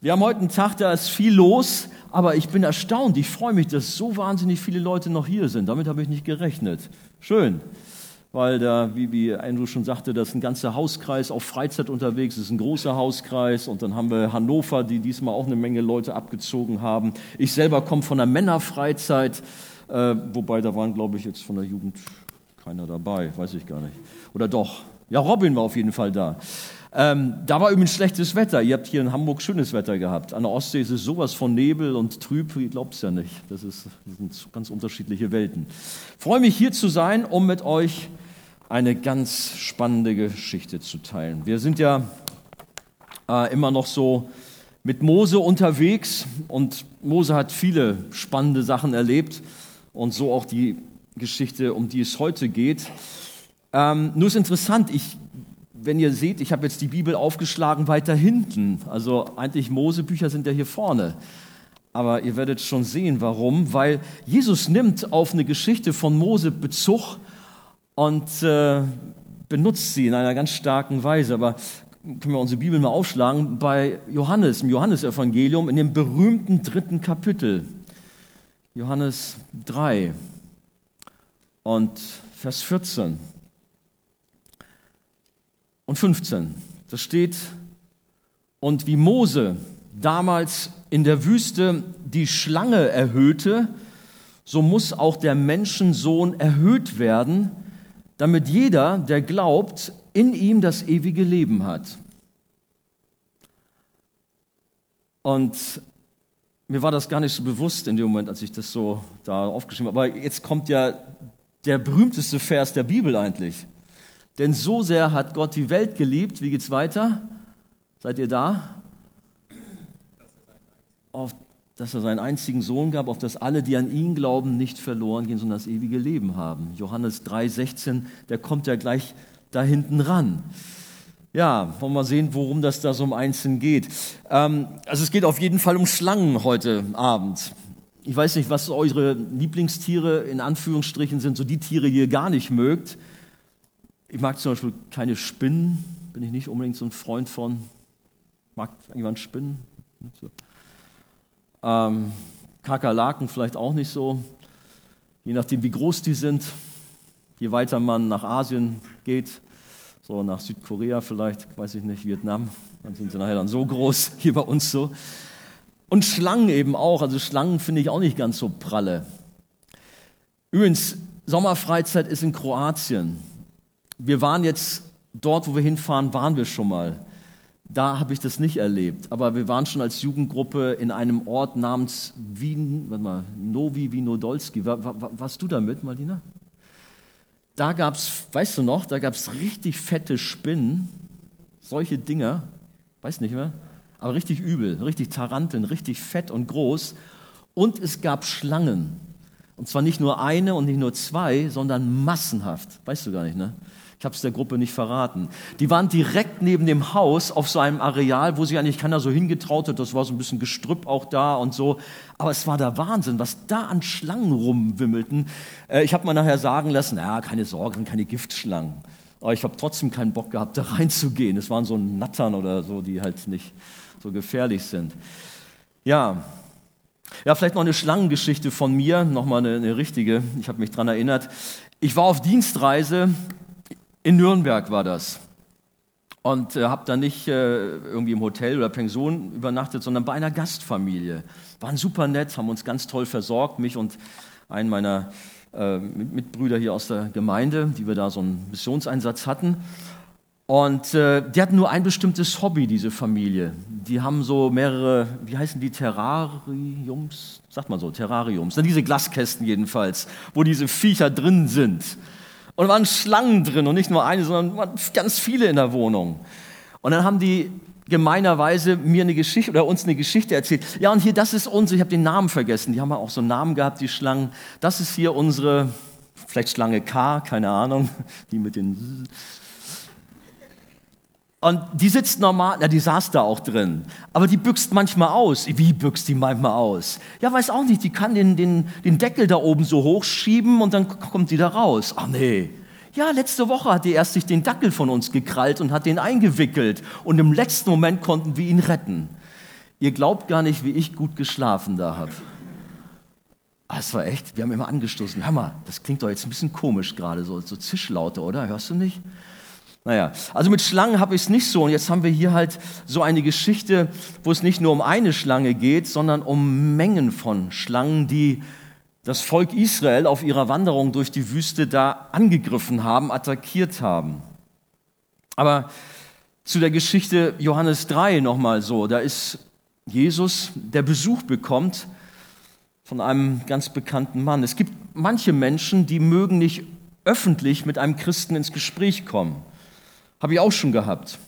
Wir haben heute einen Tag, da ist viel los, aber ich bin erstaunt. Ich freue mich, dass so wahnsinnig viele Leute noch hier sind. Damit habe ich nicht gerechnet. Schön. Weil da, wie, wie Andrew schon sagte, das ist ein ganzer Hauskreis auf Freizeit unterwegs, das ist ein großer Hauskreis. Und dann haben wir Hannover, die diesmal auch eine Menge Leute abgezogen haben. Ich selber komme von der Männerfreizeit, äh, wobei da waren, glaube ich, jetzt von der Jugend keiner dabei, weiß ich gar nicht. Oder doch? Ja, Robin war auf jeden Fall da. Ähm, da war übrigens schlechtes Wetter. Ihr habt hier in Hamburg schönes Wetter gehabt. An der Ostsee ist es sowas von Nebel und trüb, ihr glaubt es ja nicht. Das, ist, das sind ganz unterschiedliche Welten. Freue mich hier zu sein, um mit euch eine ganz spannende Geschichte zu teilen. Wir sind ja äh, immer noch so mit Mose unterwegs und Mose hat viele spannende Sachen erlebt und so auch die Geschichte, um die es heute geht. Ähm, nur ist interessant, ich wenn ihr seht, ich habe jetzt die Bibel aufgeschlagen weiter hinten. Also eigentlich Mosebücher sind ja hier vorne. Aber ihr werdet schon sehen, warum. Weil Jesus nimmt auf eine Geschichte von Mose Bezug und äh, benutzt sie in einer ganz starken Weise. Aber können wir unsere Bibel mal aufschlagen bei Johannes, im Johannesevangelium, in dem berühmten dritten Kapitel. Johannes 3 und Vers 14 und 15. Da steht, und wie Mose damals in der Wüste die Schlange erhöhte, so muss auch der Menschensohn erhöht werden, damit jeder, der glaubt, in ihm das ewige Leben hat. Und mir war das gar nicht so bewusst in dem Moment, als ich das so da aufgeschrieben habe. Aber jetzt kommt ja der berühmteste Vers der Bibel eigentlich. Denn so sehr hat Gott die Welt geliebt. Wie geht's weiter? Seid ihr da? Auf, dass er seinen einzigen Sohn gab, auf dass alle, die an ihn glauben, nicht verloren gehen, sondern das ewige Leben haben. Johannes 3,16, der kommt ja gleich da hinten ran. Ja, wollen wir mal sehen, worum das da so im Einzelnen geht. Ähm, also es geht auf jeden Fall um Schlangen heute Abend. Ich weiß nicht, was eure Lieblingstiere in Anführungsstrichen sind, so die Tiere, die ihr gar nicht mögt. Ich mag zum Beispiel keine Spinnen, bin ich nicht unbedingt so ein Freund von. Mag jemand Spinnen? Ähm, Kakerlaken vielleicht auch nicht so, je nachdem wie groß die sind. Je weiter man nach Asien geht, so nach Südkorea vielleicht, weiß ich nicht, Vietnam, dann sind sie nachher dann so groß, hier bei uns so. Und Schlangen eben auch, also Schlangen finde ich auch nicht ganz so pralle. Übrigens, Sommerfreizeit ist in Kroatien wir waren jetzt dort, wo wir hinfahren, waren wir schon mal. Da habe ich das nicht erlebt. Aber wir waren schon als Jugendgruppe in einem Ort namens Wien, warte mal, Novi Vinodolski. War, war, warst du da mit, Marlina? Da gab es, weißt du noch, da gab es richtig fette Spinnen, solche Dinger, weiß nicht mehr, aber richtig übel, richtig Taranteln, richtig fett und groß. Und es gab Schlangen. Und zwar nicht nur eine und nicht nur zwei, sondern massenhaft. Weißt du gar nicht, ne? Ich habe es der Gruppe nicht verraten. Die waren direkt neben dem Haus auf so einem Areal, wo sich eigentlich keiner so hingetraut hat. Das war so ein bisschen Gestrüpp auch da und so. Aber es war der Wahnsinn, was da an Schlangen rumwimmelten. Äh, ich habe mal nachher sagen lassen, ja, keine Sorgen, keine Giftschlangen. Aber ich habe trotzdem keinen Bock gehabt, da reinzugehen. Es waren so Nattern oder so, die halt nicht so gefährlich sind. Ja, ja, vielleicht noch eine Schlangengeschichte von mir, nochmal eine, eine richtige. Ich habe mich dran erinnert. Ich war auf Dienstreise in Nürnberg war das. Und äh, habe da nicht äh, irgendwie im Hotel oder Pension übernachtet, sondern bei einer Gastfamilie. Waren super nett, haben uns ganz toll versorgt, mich und einen meiner äh, Mitbrüder hier aus der Gemeinde, die wir da so einen Missionseinsatz hatten. Und äh, die hatten nur ein bestimmtes Hobby, diese Familie. Die haben so mehrere, wie heißen die, Terrariums? Sagt man so, Terrariums. Diese Glaskästen jedenfalls, wo diese Viecher drin sind. Und da waren Schlangen drin und nicht nur eine, sondern ganz viele in der Wohnung. Und dann haben die gemeinerweise mir eine Geschichte oder uns eine Geschichte erzählt. Ja, und hier, das ist unsere, ich habe den Namen vergessen, die haben ja auch so einen Namen gehabt, die Schlangen. Das ist hier unsere, vielleicht Schlange K, keine Ahnung, die mit den und die sitzt normal, na, die saß da auch drin. Aber die büxt manchmal aus. Wie büxt die manchmal aus? Ja, weiß auch nicht. Die kann den, den, den Deckel da oben so hochschieben und dann kommt die da raus. Ach nee. Ja, letzte Woche hat die erst sich den Dackel von uns gekrallt und hat den eingewickelt. Und im letzten Moment konnten wir ihn retten. ihr glaubt gar nicht, wie ich gut geschlafen da habe. Ah, es war echt, wir haben immer angestoßen. Hör mal, das klingt doch jetzt ein bisschen komisch gerade, so, so Zischlaute, oder? Hörst du nicht? Naja, also mit Schlangen habe ich es nicht so. Und jetzt haben wir hier halt so eine Geschichte, wo es nicht nur um eine Schlange geht, sondern um Mengen von Schlangen, die das Volk Israel auf ihrer Wanderung durch die Wüste da angegriffen haben, attackiert haben. Aber zu der Geschichte Johannes 3 nochmal so. Da ist Jesus, der Besuch bekommt von einem ganz bekannten Mann. Es gibt manche Menschen, die mögen nicht öffentlich mit einem Christen ins Gespräch kommen. Habe ich auch schon gehabt.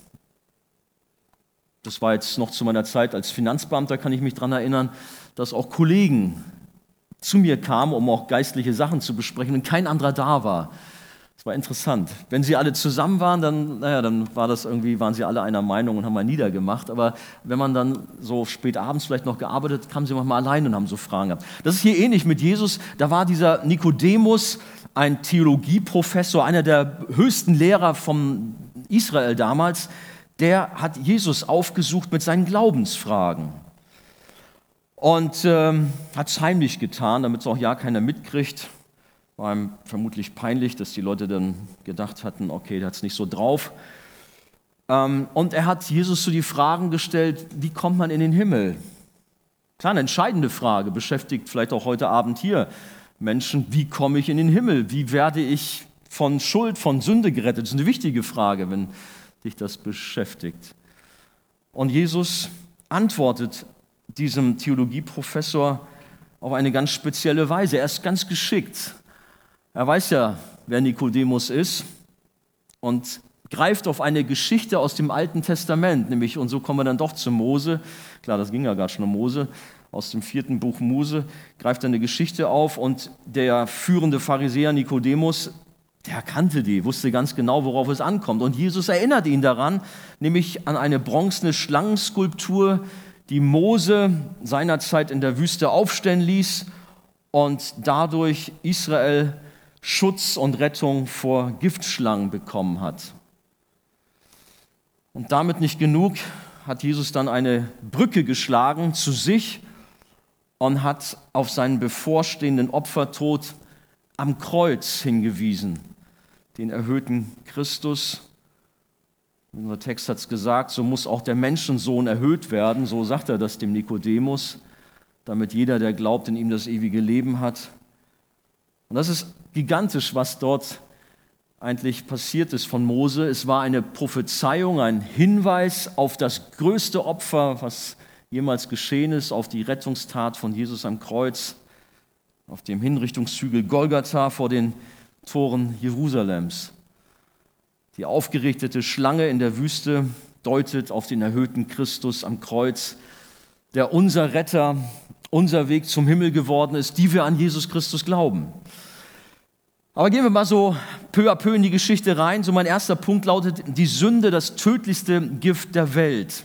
Das war jetzt noch zu meiner Zeit als Finanzbeamter, kann ich mich daran erinnern, dass auch Kollegen zu mir kamen, um auch geistliche Sachen zu besprechen und kein anderer da war. Das war interessant. Wenn sie alle zusammen waren, dann, naja, dann war das irgendwie, waren sie alle einer Meinung und haben mal niedergemacht. Aber wenn man dann so spät abends vielleicht noch gearbeitet, kamen sie manchmal allein und haben so Fragen gehabt. Das ist hier ähnlich mit Jesus. Da war dieser Nikodemus, ein Theologieprofessor, einer der höchsten Lehrer von Israel damals, der hat Jesus aufgesucht mit seinen Glaubensfragen. Und ähm, hat es heimlich getan, damit es auch ja keiner mitkriegt. War ihm vermutlich peinlich, dass die Leute dann gedacht hatten, okay, der hat es nicht so drauf. Ähm, und er hat Jesus so die Fragen gestellt, wie kommt man in den Himmel? Klar, eine entscheidende Frage, beschäftigt vielleicht auch heute Abend hier Menschen, wie komme ich in den Himmel? Wie werde ich von Schuld, von Sünde gerettet? Das ist eine wichtige Frage, wenn dich das beschäftigt. Und Jesus antwortet diesem Theologieprofessor auf eine ganz spezielle Weise. Er ist ganz geschickt. Er weiß ja, wer Nikodemus ist und greift auf eine Geschichte aus dem Alten Testament, nämlich, und so kommen wir dann doch zu Mose, klar, das ging ja gerade schon um Mose, aus dem vierten Buch Mose, greift eine Geschichte auf und der führende Pharisäer Nikodemus, der kannte die, wusste ganz genau, worauf es ankommt. Und Jesus erinnert ihn daran, nämlich an eine bronzene Schlangenskulptur, die Mose seinerzeit in der Wüste aufstellen ließ und dadurch Israel Schutz und Rettung vor Giftschlangen bekommen hat. Und damit nicht genug, hat Jesus dann eine Brücke geschlagen zu sich und hat auf seinen bevorstehenden Opfertod am Kreuz hingewiesen, den erhöhten Christus. Unser Text hat es gesagt, so muss auch der Menschensohn erhöht werden, so sagt er das dem Nikodemus, damit jeder, der glaubt, in ihm das ewige Leben hat. Und das ist gigantisch, was dort eigentlich passiert ist von Mose. Es war eine Prophezeiung, ein Hinweis auf das größte Opfer, was jemals geschehen ist, auf die Rettungstat von Jesus am Kreuz, auf dem Hinrichtungshügel Golgatha vor den Toren Jerusalems. Die aufgerichtete Schlange in der Wüste deutet auf den erhöhten Christus am Kreuz, der unser Retter, unser Weg zum Himmel geworden ist, die wir an Jesus Christus glauben. Aber gehen wir mal so peu à peu in die Geschichte rein. So mein erster Punkt lautet, die Sünde, das tödlichste Gift der Welt.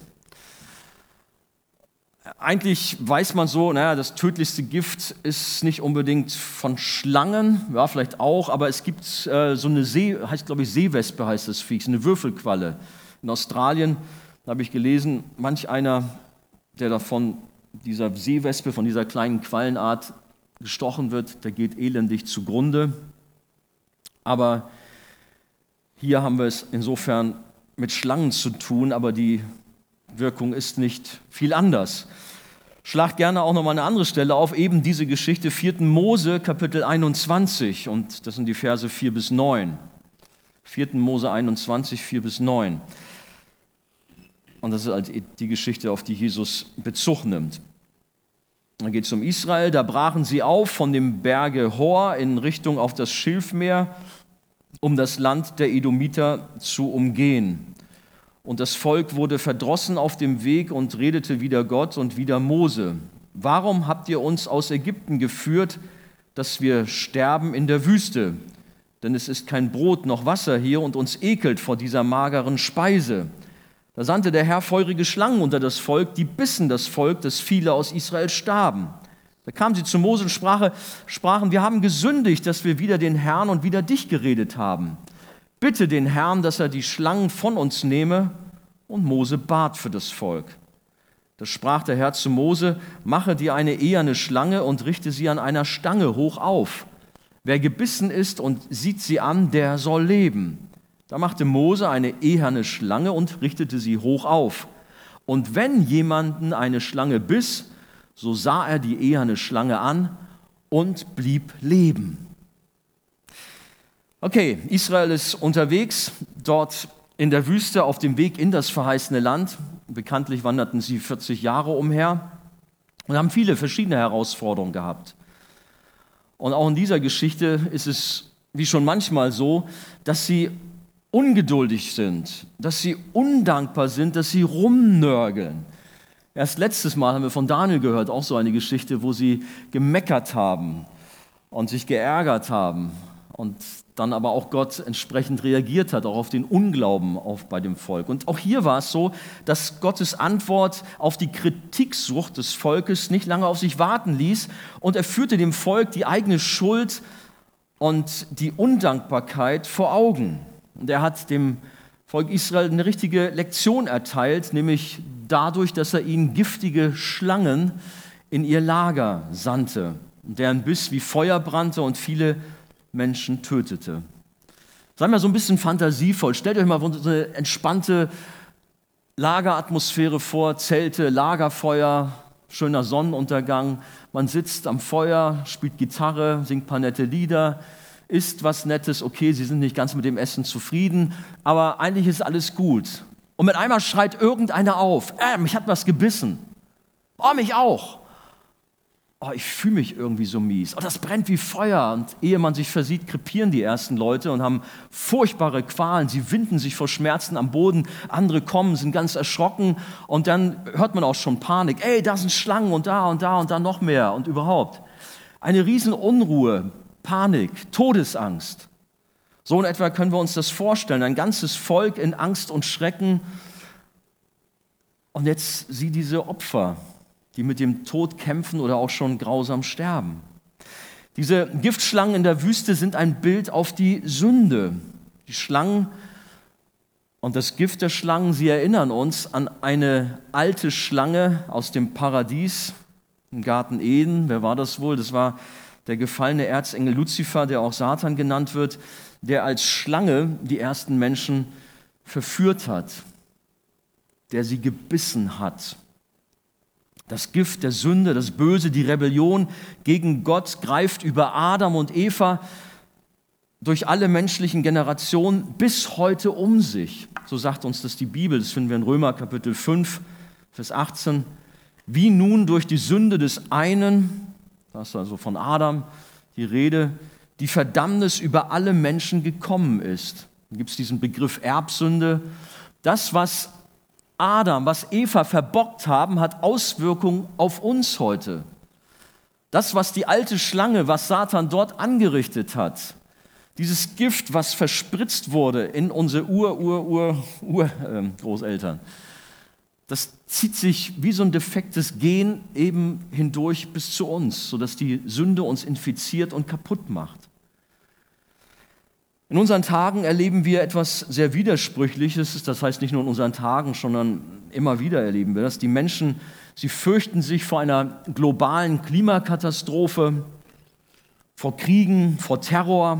Eigentlich weiß man so, naja, das tödlichste Gift ist nicht unbedingt von Schlangen, ja, vielleicht auch, aber es gibt äh, so eine See, heißt glaube ich Seewespe heißt das Viech, eine Würfelqualle. In Australien habe ich gelesen, manch einer, der davon dieser Seewespe, von dieser kleinen Quallenart gestochen wird, der geht elendig zugrunde. Aber hier haben wir es insofern mit Schlangen zu tun, aber die Wirkung ist nicht viel anders. Schlag gerne auch noch mal eine andere Stelle auf, eben diese Geschichte 4. Mose Kapitel 21 und das sind die Verse 4 bis 9. 4. Mose 21, 4 bis 9. Und das ist halt die Geschichte, auf die Jesus Bezug nimmt. Da geht es um Israel, da brachen sie auf von dem Berge Hor in Richtung auf das Schilfmeer, um das Land der Edomiter zu umgehen. Und das Volk wurde verdrossen auf dem Weg und redete wieder Gott und wieder Mose. Warum habt ihr uns aus Ägypten geführt, dass wir sterben in der Wüste? Denn es ist kein Brot noch Wasser hier und uns ekelt vor dieser mageren Speise. Da sandte der Herr feurige Schlangen unter das Volk, die bissen das Volk, dass viele aus Israel starben. Da kamen sie zu Mose und sprache, sprachen, wir haben gesündigt, dass wir wieder den Herrn und wieder dich geredet haben. Bitte den Herrn, dass er die Schlangen von uns nehme. Und Mose bat für das Volk. Da sprach der Herr zu Mose, mache dir eine eherne Schlange und richte sie an einer Stange hoch auf. Wer gebissen ist und sieht sie an, der soll leben. Da machte Mose eine eherne Schlange und richtete sie hoch auf. Und wenn jemanden eine Schlange biss, so sah er die eherne Schlange an und blieb leben. Okay, Israel ist unterwegs, dort in der Wüste auf dem Weg in das verheißene Land. Bekanntlich wanderten sie 40 Jahre umher und haben viele verschiedene Herausforderungen gehabt. Und auch in dieser Geschichte ist es wie schon manchmal so, dass sie ungeduldig sind, dass sie undankbar sind, dass sie rumnörgeln. Erst letztes Mal haben wir von Daniel gehört, auch so eine Geschichte, wo sie gemeckert haben und sich geärgert haben und dann aber auch Gott entsprechend reagiert hat, auch auf den Unglauben auf bei dem Volk. Und auch hier war es so, dass Gottes Antwort auf die Kritiksucht des Volkes nicht lange auf sich warten ließ und er führte dem Volk die eigene Schuld und die Undankbarkeit vor Augen. Und er hat dem Volk Israel eine richtige Lektion erteilt, nämlich dadurch, dass er ihnen giftige Schlangen in ihr Lager sandte, deren Biss wie Feuer brannte und viele Menschen tötete. Sei mal so ein bisschen fantasievoll. Stellt euch mal so eine entspannte Lageratmosphäre vor, Zelte, Lagerfeuer, schöner Sonnenuntergang. Man sitzt am Feuer, spielt Gitarre, singt ein paar nette Lieder, isst was Nettes. Okay, sie sind nicht ganz mit dem Essen zufrieden, aber eigentlich ist alles gut. Und mit einmal schreit irgendeiner auf, äh, mich hat was gebissen. Oh, mich auch oh, ich fühle mich irgendwie so mies. Oh, das brennt wie Feuer. Und ehe man sich versieht, krepieren die ersten Leute und haben furchtbare Qualen. Sie winden sich vor Schmerzen am Boden. Andere kommen, sind ganz erschrocken. Und dann hört man auch schon Panik. Ey, da sind Schlangen und da und da und da noch mehr und überhaupt. Eine riesen Unruhe, Panik, Todesangst. So in etwa können wir uns das vorstellen. Ein ganzes Volk in Angst und Schrecken. Und jetzt sieh diese Opfer, die mit dem Tod kämpfen oder auch schon grausam sterben. Diese Giftschlangen in der Wüste sind ein Bild auf die Sünde. Die Schlangen und das Gift der Schlangen, sie erinnern uns an eine alte Schlange aus dem Paradies im Garten Eden. Wer war das wohl? Das war der gefallene Erzengel Luzifer, der auch Satan genannt wird, der als Schlange die ersten Menschen verführt hat, der sie gebissen hat. Das Gift der Sünde, das Böse, die Rebellion gegen Gott greift über Adam und Eva durch alle menschlichen Generationen bis heute um sich. So sagt uns das die Bibel, das finden wir in Römer Kapitel 5, Vers 18. Wie nun durch die Sünde des einen, das ist also von Adam die Rede, die Verdammnis über alle Menschen gekommen ist. Dann gibt es diesen Begriff Erbsünde. Das, was Adam, was Eva verbockt haben, hat Auswirkungen auf uns heute. Das, was die alte Schlange, was Satan dort angerichtet hat, dieses Gift, was verspritzt wurde in unsere Ur, Ur, Ur, Ur äh, Großeltern, das zieht sich wie so ein defektes Gen eben hindurch bis zu uns, sodass die Sünde uns infiziert und kaputt macht. In unseren Tagen erleben wir etwas sehr Widersprüchliches, das heißt nicht nur in unseren Tagen, sondern immer wieder erleben wir das. Die Menschen, sie fürchten sich vor einer globalen Klimakatastrophe, vor Kriegen, vor Terror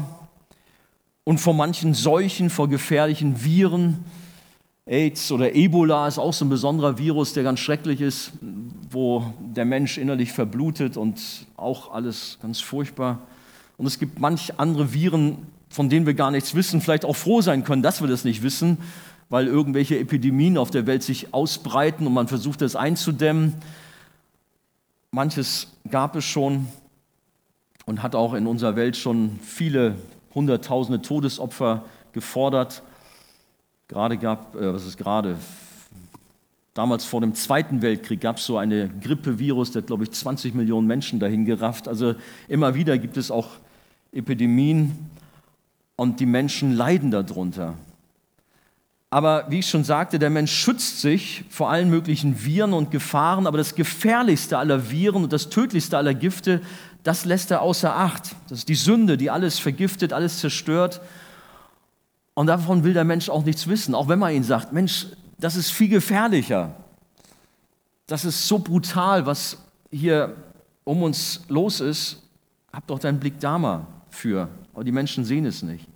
und vor manchen Seuchen, vor gefährlichen Viren. AIDS oder Ebola ist auch so ein besonderer Virus, der ganz schrecklich ist, wo der Mensch innerlich verblutet und auch alles ganz furchtbar. Und es gibt manch andere Viren, von denen wir gar nichts wissen, vielleicht auch froh sein können, dass wir das nicht wissen, weil irgendwelche Epidemien auf der Welt sich ausbreiten und man versucht, das einzudämmen. Manches gab es schon und hat auch in unserer Welt schon viele hunderttausende Todesopfer gefordert. Gerade gab, äh, was ist gerade, damals vor dem Zweiten Weltkrieg gab es so eine Grippevirus, der glaube ich, 20 Millionen Menschen dahin gerafft. Also immer wieder gibt es auch Epidemien und die Menschen leiden darunter. Aber wie ich schon sagte, der Mensch schützt sich vor allen möglichen Viren und Gefahren, aber das gefährlichste aller Viren und das tödlichste aller Gifte, das lässt er außer Acht. Das ist die Sünde, die alles vergiftet, alles zerstört. Und davon will der Mensch auch nichts wissen, auch wenn man ihn sagt, Mensch, das ist viel gefährlicher. das ist so brutal, was hier um uns los ist. Hab doch deinen Blick da mal für. Aber die Menschen sehen es nicht.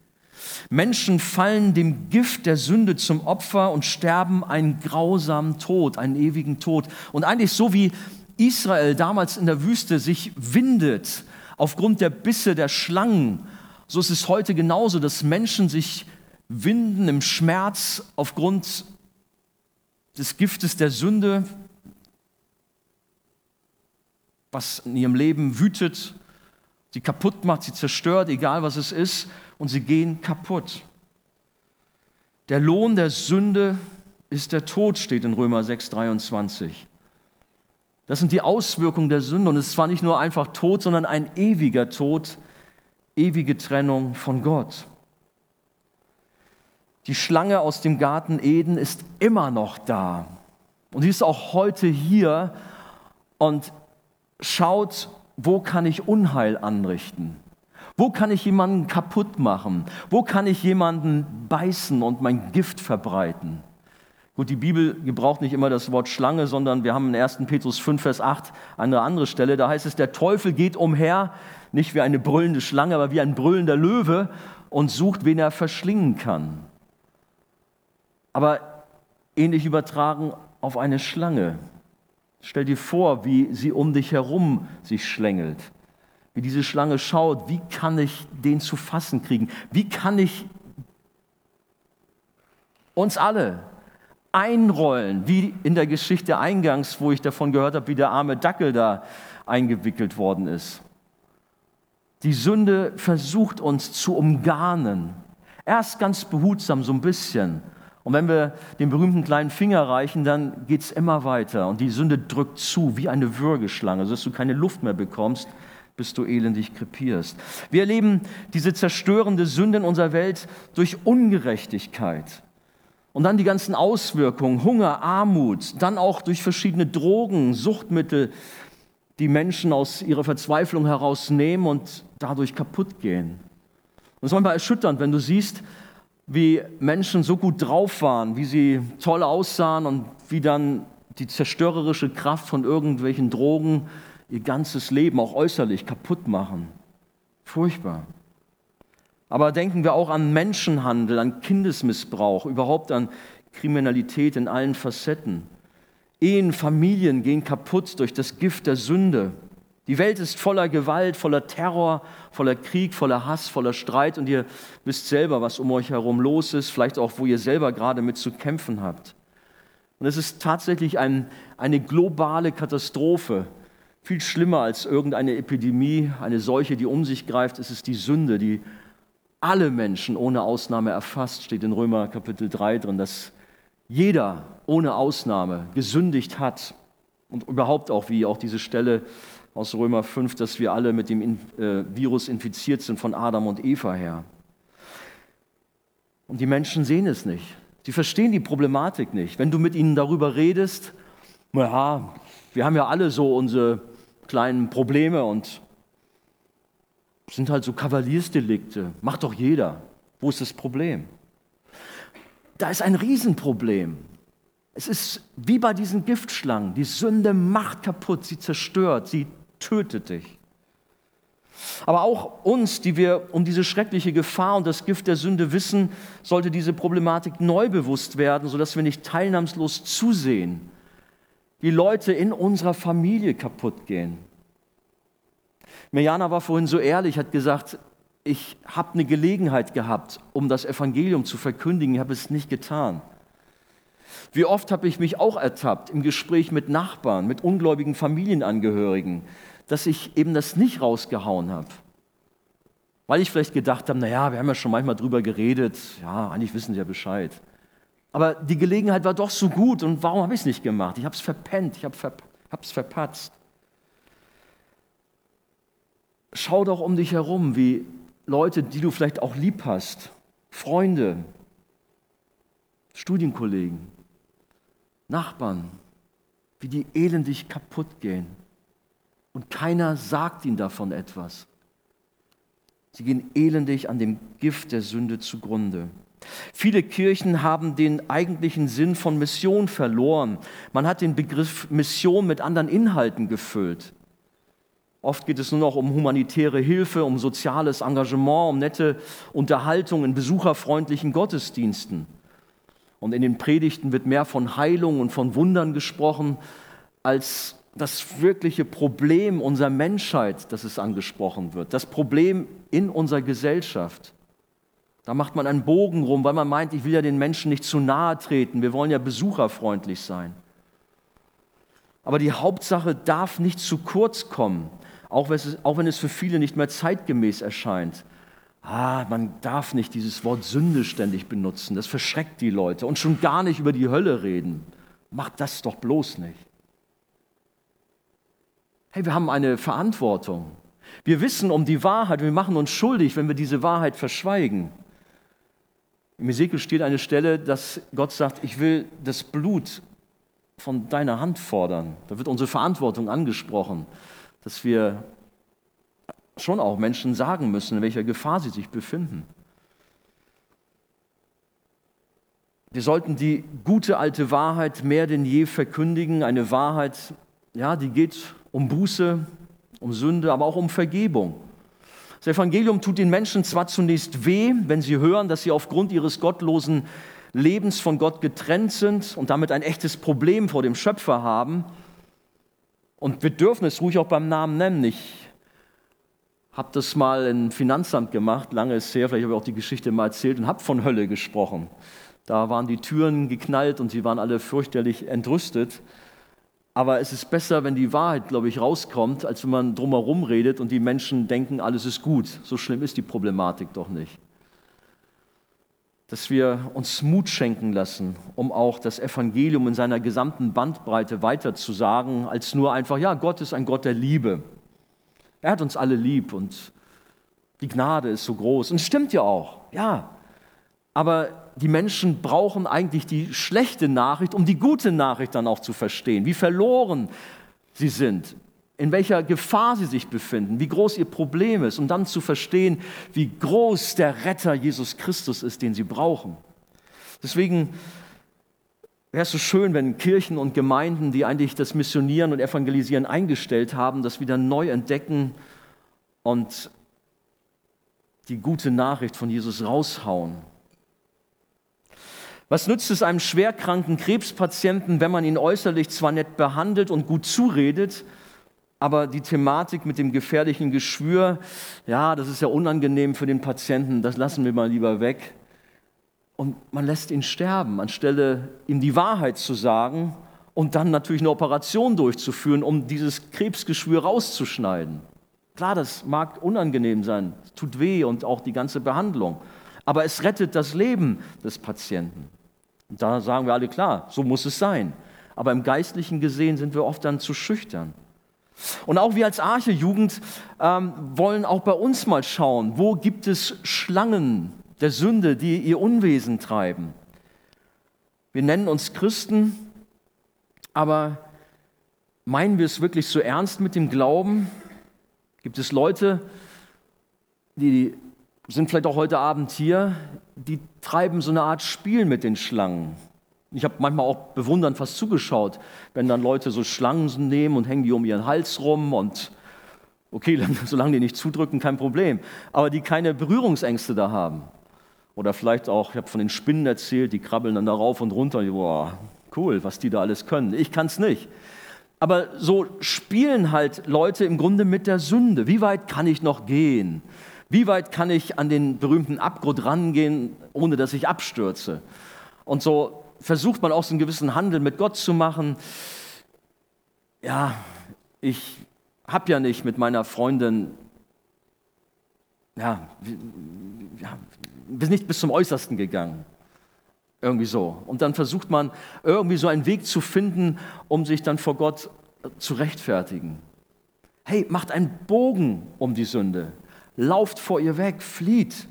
Menschen fallen dem Gift der Sünde zum Opfer und sterben einen grausamen Tod, einen ewigen Tod. Und eigentlich so wie Israel damals in der Wüste sich windet aufgrund der Bisse der Schlangen, so ist es heute genauso, dass Menschen sich winden im Schmerz aufgrund des Giftes der Sünde, was in ihrem Leben wütet, sie kaputt macht, sie zerstört, egal was es ist, und sie gehen kaputt. Der Lohn der Sünde ist der Tod, steht in Römer 6, 23. Das sind die Auswirkungen der Sünde. Und es war nicht nur einfach Tod, sondern ein ewiger Tod, ewige Trennung von Gott. Die Schlange aus dem Garten Eden ist immer noch da. Und sie ist auch heute hier und schaut, wo kann ich Unheil anrichten? Wo kann ich jemanden kaputt machen? Wo kann ich jemanden beißen und mein Gift verbreiten? Gut, die Bibel gebraucht nicht immer das Wort Schlange, sondern wir haben in 1. Petrus 5, Vers 8 eine andere Stelle. Da heißt es, der Teufel geht umher, nicht wie eine brüllende Schlange, aber wie ein brüllender Löwe und sucht, wen er verschlingen kann. Aber ähnlich übertragen auf eine Schlange. Stell dir vor, wie sie um dich herum sich schlängelt. Wie diese Schlange schaut, wie kann ich den zu fassen kriegen? Wie kann ich uns alle einrollen, wie in der Geschichte eingangs, wo ich davon gehört habe, wie der arme Dackel da eingewickelt worden ist. Die Sünde versucht uns zu umgarnen. Erst ganz behutsam, so ein bisschen. Und wenn wir den berühmten kleinen Finger reichen, dann geht es immer weiter. Und die Sünde drückt zu, wie eine Würgeschlange, sodass du keine Luft mehr bekommst, bis du elendig krepierst. Wir erleben diese zerstörende Sünde in unserer Welt durch Ungerechtigkeit. Und dann die ganzen Auswirkungen, Hunger, Armut, dann auch durch verschiedene Drogen, Suchtmittel, die Menschen aus ihrer Verzweiflung herausnehmen und dadurch kaputt gehen. Und es ist manchmal erschütternd, wenn du siehst, wie Menschen so gut drauf waren, wie sie toll aussahen und wie dann die zerstörerische Kraft von irgendwelchen Drogen ihr ganzes Leben, auch äußerlich, kaputt machen. Furchtbar. Aber denken wir auch an Menschenhandel, an Kindesmissbrauch, überhaupt an Kriminalität in allen Facetten. Ehen, Familien gehen kaputt durch das Gift der Sünde. Die Welt ist voller Gewalt, voller Terror, voller Krieg, voller Hass, voller Streit und ihr wisst selber, was um euch herum los ist, vielleicht auch, wo ihr selber gerade mit zu kämpfen habt. Und es ist tatsächlich ein, eine globale Katastrophe. Viel schlimmer als irgendeine Epidemie, eine Seuche, die um sich greift, ist es die Sünde, die alle Menschen ohne Ausnahme erfasst, steht in Römer Kapitel 3 drin, dass jeder ohne Ausnahme gesündigt hat. Und überhaupt auch, wie auch diese Stelle aus Römer 5, dass wir alle mit dem äh, Virus infiziert sind von Adam und Eva her. Und die Menschen sehen es nicht. Sie verstehen die Problematik nicht. Wenn du mit ihnen darüber redest, naja, wir haben ja alle so unsere kleinen Probleme und sind halt so Kavaliersdelikte. Macht doch jeder. Wo ist das Problem? Da ist ein Riesenproblem. Es ist wie bei diesen Giftschlangen. Die Sünde macht kaputt, sie zerstört, sie tötet dich. Aber auch uns, die wir um diese schreckliche Gefahr und das Gift der Sünde wissen, sollte diese Problematik neu bewusst werden, sodass wir nicht teilnahmslos zusehen, wie Leute in unserer Familie kaputt gehen, Mirjana war vorhin so ehrlich, hat gesagt, ich habe eine Gelegenheit gehabt, um das Evangelium zu verkündigen, ich habe es nicht getan. Wie oft habe ich mich auch ertappt im Gespräch mit Nachbarn, mit ungläubigen Familienangehörigen, dass ich eben das nicht rausgehauen habe. Weil ich vielleicht gedacht habe, naja, wir haben ja schon manchmal drüber geredet, ja, eigentlich wissen sie ja Bescheid. Aber die Gelegenheit war doch so gut und warum habe ich es nicht gemacht? Ich habe es verpennt, ich habe es verpatzt. Schau doch um dich herum, wie Leute, die du vielleicht auch lieb hast, Freunde, Studienkollegen, Nachbarn, wie die elendig kaputt gehen. Und keiner sagt ihnen davon etwas. Sie gehen elendig an dem Gift der Sünde zugrunde. Viele Kirchen haben den eigentlichen Sinn von Mission verloren. Man hat den Begriff Mission mit anderen Inhalten gefüllt. Oft geht es nur noch um humanitäre Hilfe, um soziales Engagement, um nette Unterhaltung in besucherfreundlichen Gottesdiensten. Und in den Predigten wird mehr von Heilung und von Wundern gesprochen, als das wirkliche Problem unserer Menschheit, das es angesprochen wird. Das Problem in unserer Gesellschaft. Da macht man einen Bogen rum, weil man meint, ich will ja den Menschen nicht zu nahe treten. Wir wollen ja besucherfreundlich sein. Aber die Hauptsache darf nicht zu kurz kommen, auch wenn es, für viele nicht mehr zeitgemäß erscheint. Ah, man darf nicht dieses Wort Sünde ständig benutzen. Das verschreckt die Leute. Und schon gar nicht über die Hölle reden. Macht das doch bloß nicht. Hey, wir haben eine Verantwortung. Wir wissen um die Wahrheit. Wir machen uns schuldig, wenn wir diese Wahrheit verschweigen. Im Ezekiel steht eine Stelle, dass Gott sagt, ich will das Blut von deiner Hand fordern. Da wird unsere Verantwortung angesprochen, dass wir schon auch Menschen sagen müssen, in welcher Gefahr sie sich befinden. Wir sollten die gute alte Wahrheit mehr denn je verkündigen, eine Wahrheit, ja, die geht um Buße, um Sünde, aber auch um Vergebung. Das Evangelium tut den Menschen zwar zunächst weh, wenn sie hören, dass sie aufgrund ihres gottlosen Lebens von Gott getrennt sind und damit ein echtes Problem vor dem Schöpfer haben. Und wir dürfen es ruhig auch beim Namen nennen. Ich habe das mal im Finanzamt gemacht, lange ist her, vielleicht habe ich auch die Geschichte mal erzählt und habe von Hölle gesprochen. Da waren die Türen geknallt und sie waren alle fürchterlich entrüstet. Aber es ist besser, wenn die Wahrheit, glaube ich, rauskommt, als wenn man drumherum redet und die Menschen denken, alles ist gut. So schlimm ist die Problematik doch nicht. Dass wir uns Mut schenken lassen, um auch das Evangelium in seiner gesamten Bandbreite weiter zu sagen, als nur einfach, ja, Gott ist ein Gott der Liebe. Er hat uns alle lieb und die Gnade ist so groß. Und es stimmt ja auch, ja. Aber die Menschen brauchen eigentlich die schlechte Nachricht, um die gute Nachricht dann auch zu verstehen, wie verloren sie sind, in welcher Gefahr sie sich befinden, wie groß ihr Problem ist, um dann zu verstehen, wie groß der Retter Jesus Christus ist, den sie brauchen. Deswegen wäre es so schön, wenn Kirchen und Gemeinden, die eigentlich das Missionieren und Evangelisieren eingestellt haben, das wieder neu entdecken und die gute Nachricht von Jesus raushauen. Was nützt es einem schwerkranken Krebspatienten, wenn man ihn äußerlich zwar nett behandelt und gut zuredet, aber die Thematik mit dem gefährlichen Geschwür, ja, das ist ja unangenehm für den Patienten, das lassen wir mal lieber weg. Und man lässt ihn sterben, anstelle ihm die Wahrheit zu sagen und dann natürlich eine Operation durchzuführen, um dieses Krebsgeschwür rauszuschneiden. Klar, das mag unangenehm sein, tut weh und auch die ganze Behandlung, aber es rettet das Leben des Patienten. Und da sagen wir alle klar, so muss es sein. Aber im Geistlichen gesehen sind wir oft dann zu schüchtern. Und auch wir als Arche-Jugend ähm, wollen auch bei uns mal schauen, wo gibt es Schlangen der Sünde, die ihr Unwesen treiben. Wir nennen uns Christen, aber meinen wir es wirklich so ernst mit dem Glauben? Gibt es Leute, die sind vielleicht auch heute Abend hier, die treiben so eine Art Spiel mit den Schlangen. Ich habe manchmal auch bewundernd fast zugeschaut, wenn dann Leute so Schlangen nehmen und hängen die um ihren Hals rum und okay, solange die nicht zudrücken, kein Problem. Aber die keine Berührungsängste da haben. Oder vielleicht auch, ich habe von den Spinnen erzählt, die krabbeln dann da rauf und runter. Boah, cool, was die da alles können. Ich kann es nicht. Aber so spielen halt Leute im Grunde mit der Sünde. Wie weit kann ich noch gehen? Wie weit kann ich an den berühmten Abgrund rangehen, ohne dass ich abstürze? Und so versucht man auch so einen gewissen Handel mit Gott zu machen. Ja, ich habe ja nicht mit meiner Freundin, ja, ja, bin nicht bis zum Äußersten gegangen. Irgendwie so. Und dann versucht man irgendwie so einen Weg zu finden, um sich dann vor Gott zu rechtfertigen. Hey, macht einen Bogen um die Sünde lauft vor ihr weg, flieht.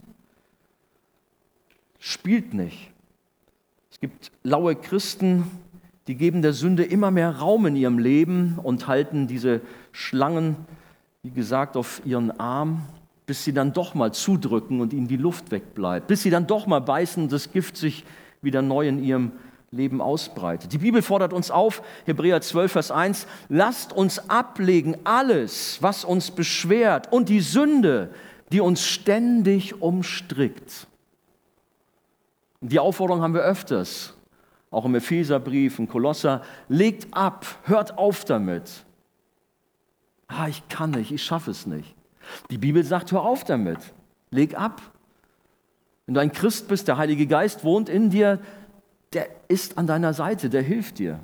Spielt nicht. Es gibt laue Christen, die geben der Sünde immer mehr Raum in ihrem Leben und halten diese Schlangen, wie gesagt, auf ihren Arm. bis sie dann doch mal zudrücken und ihnen die Luft wegbleibt, bis sie dann doch mal beißen und das Gift sich wieder neu in ihrem Leben ausbreitet. Die Bibel fordert uns auf, Hebräer 12, Vers 1, lasst uns ablegen alles, was uns beschwert und die Sünde, die uns ständig umstrickt. Die Aufforderung haben wir öfters, auch im Epheserbrief, im Kolosser, legt ab, hört auf damit. Ah, ich kann nicht, ich schaffe es nicht. Die Bibel sagt, hör auf damit, leg ab. Wenn du ein Christ bist, der Heilige Geist wohnt in dir, der ist an deiner Seite, der hilft dir.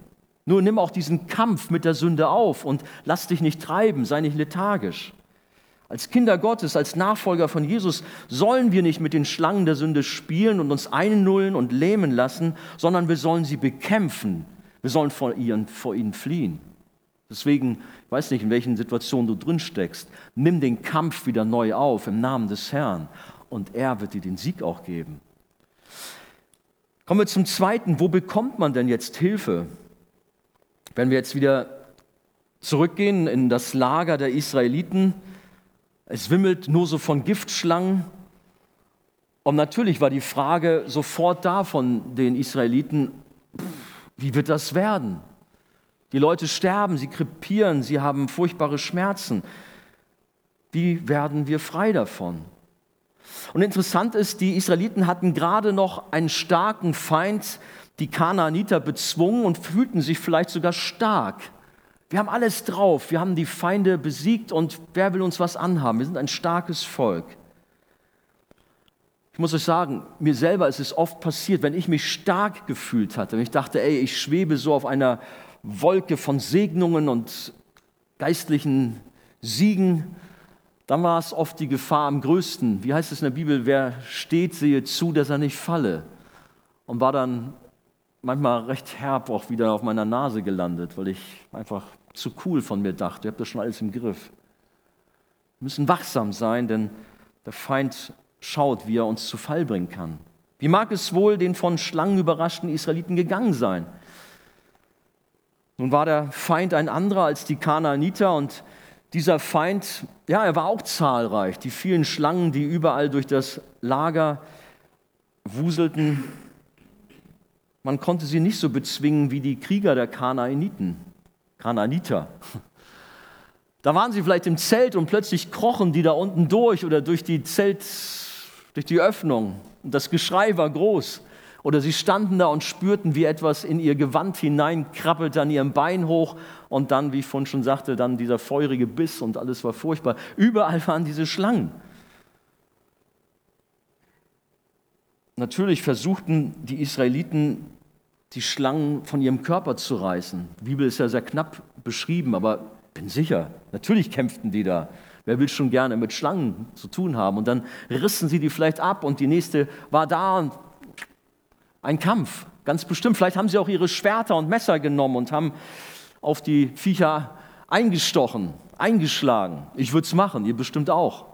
Nur nimm auch diesen Kampf mit der Sünde auf und lass dich nicht treiben, sei nicht lethargisch. Als Kinder Gottes, als Nachfolger von Jesus sollen wir nicht mit den Schlangen der Sünde spielen und uns einnullen und lähmen lassen, sondern wir sollen sie bekämpfen. Wir sollen vor ihnen, vor ihnen fliehen. Deswegen, ich weiß nicht, in welchen Situationen du drin steckst, nimm den Kampf wieder neu auf im Namen des Herrn und er wird dir den Sieg auch geben. Kommen wir zum Zweiten. Wo bekommt man denn jetzt Hilfe? Wenn wir jetzt wieder zurückgehen in das Lager der Israeliten, es wimmelt nur so von Giftschlangen. Und natürlich war die Frage sofort da von den Israeliten, wie wird das werden? Die Leute sterben, sie krepieren, sie haben furchtbare Schmerzen. Wie werden wir frei davon? Und interessant ist, die Israeliten hatten gerade noch einen starken Feind, die Kanaaniter, bezwungen und fühlten sich vielleicht sogar stark. Wir haben alles drauf, wir haben die Feinde besiegt und wer will uns was anhaben? Wir sind ein starkes Volk. Ich muss euch sagen, mir selber ist es oft passiert, wenn ich mich stark gefühlt hatte, wenn ich dachte, ey, ich schwebe so auf einer Wolke von Segnungen und geistlichen Siegen, dann war es oft die Gefahr am größten. Wie heißt es in der Bibel, wer steht, sehe zu, dass er nicht falle. Und war dann manchmal recht herb auch wieder auf meiner Nase gelandet, weil ich einfach zu cool von mir dachte. Ihr habt das schon alles im Griff. Wir müssen wachsam sein, denn der Feind schaut, wie er uns zu Fall bringen kann. Wie mag es wohl den von Schlangen überraschten Israeliten gegangen sein? Nun war der Feind ein anderer als die Kanaaniter und dieser Feind, ja, er war auch zahlreich. Die vielen Schlangen, die überall durch das Lager wuselten, man konnte sie nicht so bezwingen wie die Krieger der Kanaaniten, Kanaaniter. Da waren sie vielleicht im Zelt und plötzlich krochen die da unten durch oder durch die Zelt, durch die Öffnung. Und das Geschrei war groß. Oder sie standen da und spürten, wie etwas in ihr Gewand hineinkrabbelte, an ihrem Bein hoch und dann, wie ich vorhin schon sagte, dann dieser feurige Biss und alles war furchtbar. Überall waren diese Schlangen. Natürlich versuchten die Israeliten, die Schlangen von ihrem Körper zu reißen. Die Bibel ist ja sehr knapp beschrieben, aber bin sicher, natürlich kämpften die da. Wer will schon gerne mit Schlangen zu tun haben? Und dann rissen sie die vielleicht ab und die nächste war da und ein Kampf, ganz bestimmt. Vielleicht haben sie auch ihre Schwerter und Messer genommen und haben auf die Viecher eingestochen, eingeschlagen. Ich würde es machen, ihr bestimmt auch.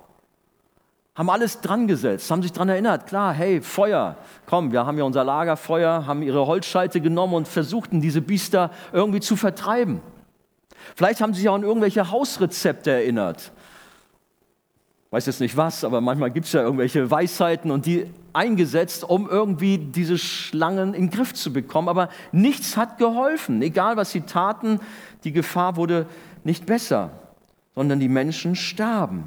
Haben alles dran gesetzt, haben sich dran erinnert, klar, hey, Feuer, komm, wir haben ja unser Lagerfeuer, haben ihre Holzscheite genommen und versuchten, diese Biester irgendwie zu vertreiben. Vielleicht haben sie sich auch an irgendwelche Hausrezepte erinnert weiß jetzt nicht was, aber manchmal gibt es ja irgendwelche Weisheiten und die eingesetzt, um irgendwie diese Schlangen in den Griff zu bekommen. Aber nichts hat geholfen. Egal was sie taten, die Gefahr wurde nicht besser, sondern die Menschen starben.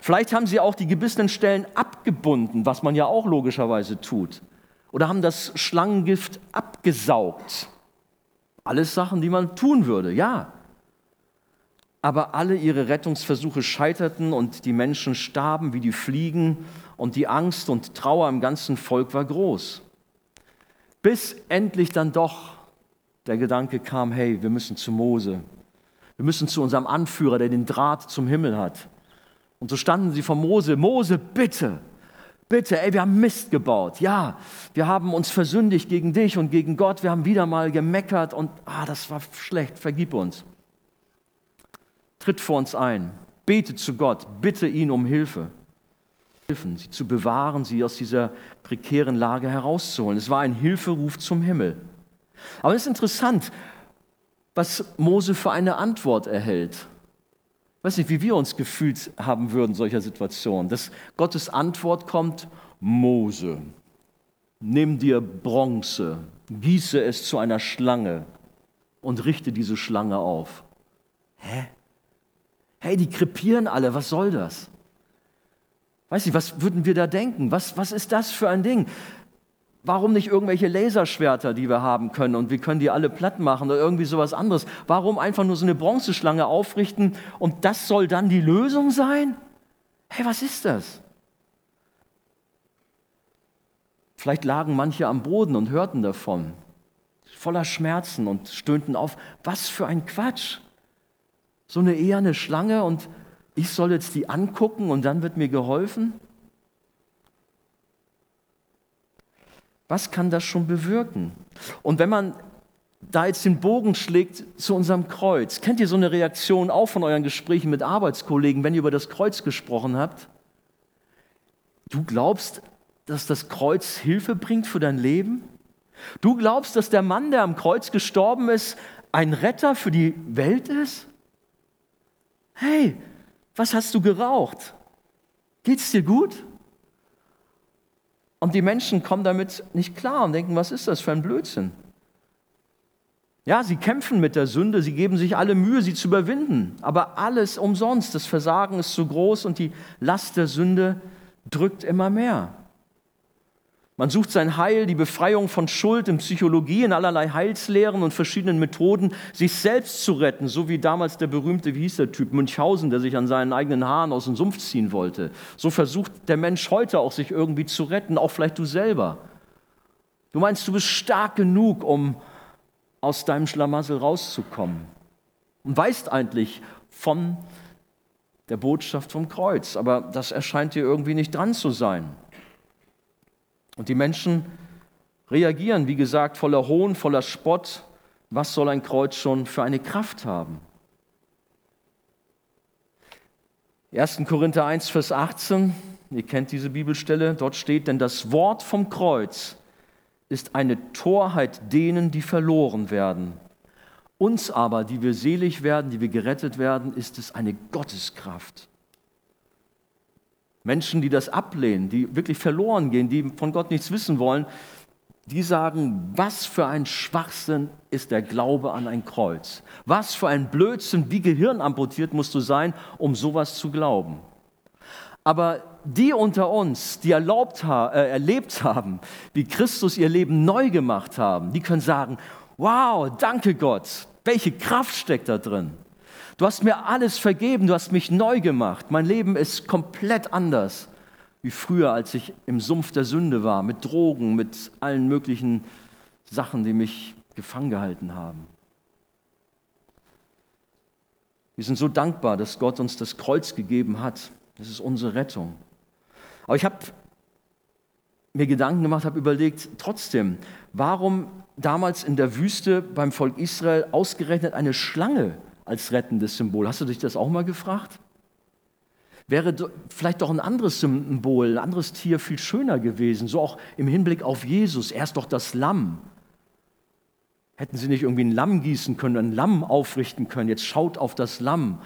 Vielleicht haben sie auch die gebissenen Stellen abgebunden, was man ja auch logischerweise tut. Oder haben das Schlangengift abgesaugt. Alles Sachen, die man tun würde, ja aber alle ihre Rettungsversuche scheiterten und die Menschen starben wie die Fliegen und die Angst und Trauer im ganzen Volk war groß. Bis endlich dann doch der Gedanke kam, hey, wir müssen zu Mose. Wir müssen zu unserem Anführer, der den Draht zum Himmel hat. Und so standen sie vor Mose. Mose, bitte, bitte, ey, wir haben Mist gebaut. Ja, wir haben uns versündigt gegen dich und gegen Gott. Wir haben wieder mal gemeckert und, ah, das war schlecht, vergib uns tritt vor uns ein, bete zu Gott, bitte ihn um Hilfe. Sie zu bewahren, sie aus dieser prekären Lage herauszuholen. Es war ein Hilferuf zum Himmel. Aber es ist interessant, was Mose für eine Antwort erhält. weiß nicht, wie wir uns gefühlt haben würden, solcher Situationen. Dass Gottes Antwort kommt, Mose, nimm dir Bronze, gieße es zu einer Schlange und richte diese Schlange auf. Hä? Hey, die krepieren alle, was soll das? Weiß ich, was würden wir da denken? Was, was ist das für ein Ding? Warum nicht irgendwelche Laserschwerter, die wir haben können und wir können die alle platt machen oder irgendwie sowas anderes? Warum einfach nur so eine Bronzeschlange aufrichten und das soll dann die Lösung sein? Hey, was ist das? Vielleicht lagen manche am Boden und hörten davon, voller Schmerzen und stöhnten auf. Was für ein Quatsch! So eine eherne Schlange und ich soll jetzt die angucken und dann wird mir geholfen? Was kann das schon bewirken? Und wenn man da jetzt den Bogen schlägt zu unserem Kreuz, kennt ihr so eine Reaktion auch von euren Gesprächen mit Arbeitskollegen, wenn ihr über das Kreuz gesprochen habt? Du glaubst, dass das Kreuz Hilfe bringt für dein Leben? Du glaubst, dass der Mann, der am Kreuz gestorben ist, ein Retter für die Welt ist? Hey, was hast du geraucht? Geht's dir gut? Und die Menschen kommen damit nicht klar und denken, was ist das für ein Blödsinn? Ja, sie kämpfen mit der Sünde, sie geben sich alle Mühe, sie zu überwinden, aber alles umsonst. Das Versagen ist zu groß und die Last der Sünde drückt immer mehr. Man sucht sein Heil, die Befreiung von Schuld in Psychologie, in allerlei Heilslehren und verschiedenen Methoden, sich selbst zu retten, so wie damals der berühmte, wie hieß der Typ, Münchhausen, der sich an seinen eigenen Haaren aus dem Sumpf ziehen wollte. So versucht der Mensch heute auch, sich irgendwie zu retten, auch vielleicht du selber. Du meinst, du bist stark genug, um aus deinem Schlamassel rauszukommen und weißt eigentlich von der Botschaft vom Kreuz, aber das erscheint dir irgendwie nicht dran zu sein. Und die Menschen reagieren, wie gesagt, voller Hohn, voller Spott. Was soll ein Kreuz schon für eine Kraft haben? 1. Korinther 1, Vers 18, ihr kennt diese Bibelstelle, dort steht, denn das Wort vom Kreuz ist eine Torheit denen, die verloren werden. Uns aber, die wir selig werden, die wir gerettet werden, ist es eine Gotteskraft. Menschen, die das ablehnen, die wirklich verloren gehen, die von Gott nichts wissen wollen, die sagen, was für ein Schwachsinn ist der Glaube an ein Kreuz. Was für ein Blödsinn, wie gehirnamputiert musst du sein, um sowas zu glauben. Aber die unter uns, die erlaubt, äh, erlebt haben, wie Christus ihr Leben neu gemacht haben, die können sagen, wow, danke Gott, welche Kraft steckt da drin. Du hast mir alles vergeben, du hast mich neu gemacht. Mein Leben ist komplett anders wie früher, als ich im Sumpf der Sünde war, mit Drogen, mit allen möglichen Sachen, die mich gefangen gehalten haben. Wir sind so dankbar, dass Gott uns das Kreuz gegeben hat. Das ist unsere Rettung. Aber ich habe mir Gedanken gemacht, habe überlegt, trotzdem, warum damals in der Wüste beim Volk Israel ausgerechnet eine Schlange als rettendes Symbol. Hast du dich das auch mal gefragt? Wäre vielleicht doch ein anderes Symbol, ein anderes Tier viel schöner gewesen, so auch im Hinblick auf Jesus. Er ist doch das Lamm. Hätten sie nicht irgendwie ein Lamm gießen können, ein Lamm aufrichten können? Jetzt schaut auf das Lamm.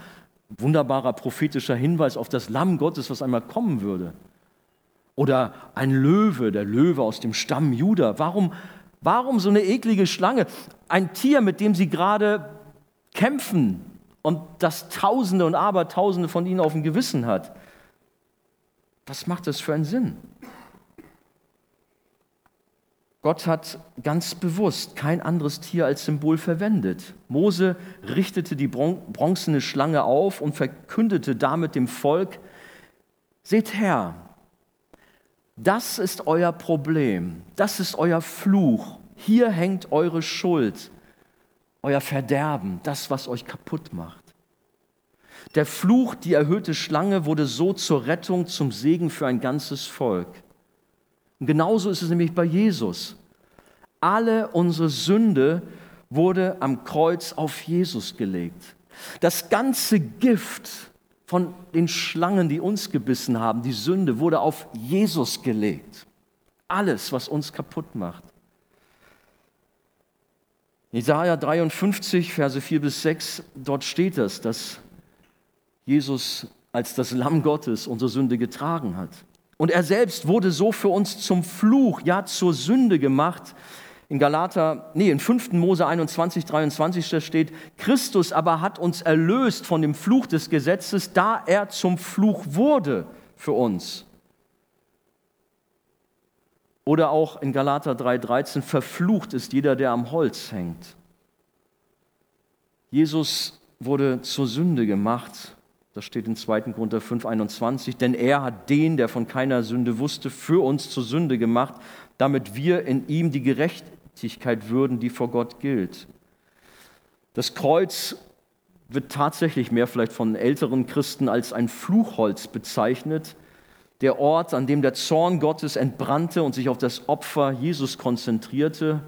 Wunderbarer prophetischer Hinweis auf das Lamm Gottes, was einmal kommen würde. Oder ein Löwe, der Löwe aus dem Stamm Juda. Warum, warum so eine eklige Schlange? Ein Tier, mit dem sie gerade kämpfen und das Tausende und Abertausende von ihnen auf dem Gewissen hat. Was macht das für einen Sinn? Gott hat ganz bewusst kein anderes Tier als Symbol verwendet. Mose richtete die bronzene Schlange auf und verkündete damit dem Volk, seht her, das ist euer Problem, das ist euer Fluch, hier hängt eure Schuld euer Verderben, das, was euch kaputt macht. Der Fluch, die erhöhte Schlange, wurde so zur Rettung, zum Segen für ein ganzes Volk. Und genauso ist es nämlich bei Jesus. Alle unsere Sünde wurde am Kreuz auf Jesus gelegt. Das ganze Gift von den Schlangen, die uns gebissen haben, die Sünde, wurde auf Jesus gelegt. Alles, was uns kaputt macht. Jesaja 53, Verse 4 bis 6, dort steht es, dass Jesus als das Lamm Gottes unsere Sünde getragen hat. Und er selbst wurde so für uns zum Fluch, ja zur Sünde gemacht. In Galater, nee, in 5. Mose 21, 23 steht, Christus aber hat uns erlöst von dem Fluch des Gesetzes, da er zum Fluch wurde für uns. Oder auch in Galater 3,13, verflucht ist jeder, der am Holz hängt. Jesus wurde zur Sünde gemacht. Das steht in 2. Korinther 5,21. Denn er hat den, der von keiner Sünde wusste, für uns zur Sünde gemacht, damit wir in ihm die Gerechtigkeit würden, die vor Gott gilt. Das Kreuz wird tatsächlich mehr vielleicht von älteren Christen als ein Fluchholz bezeichnet der Ort, an dem der Zorn Gottes entbrannte und sich auf das Opfer Jesus konzentrierte,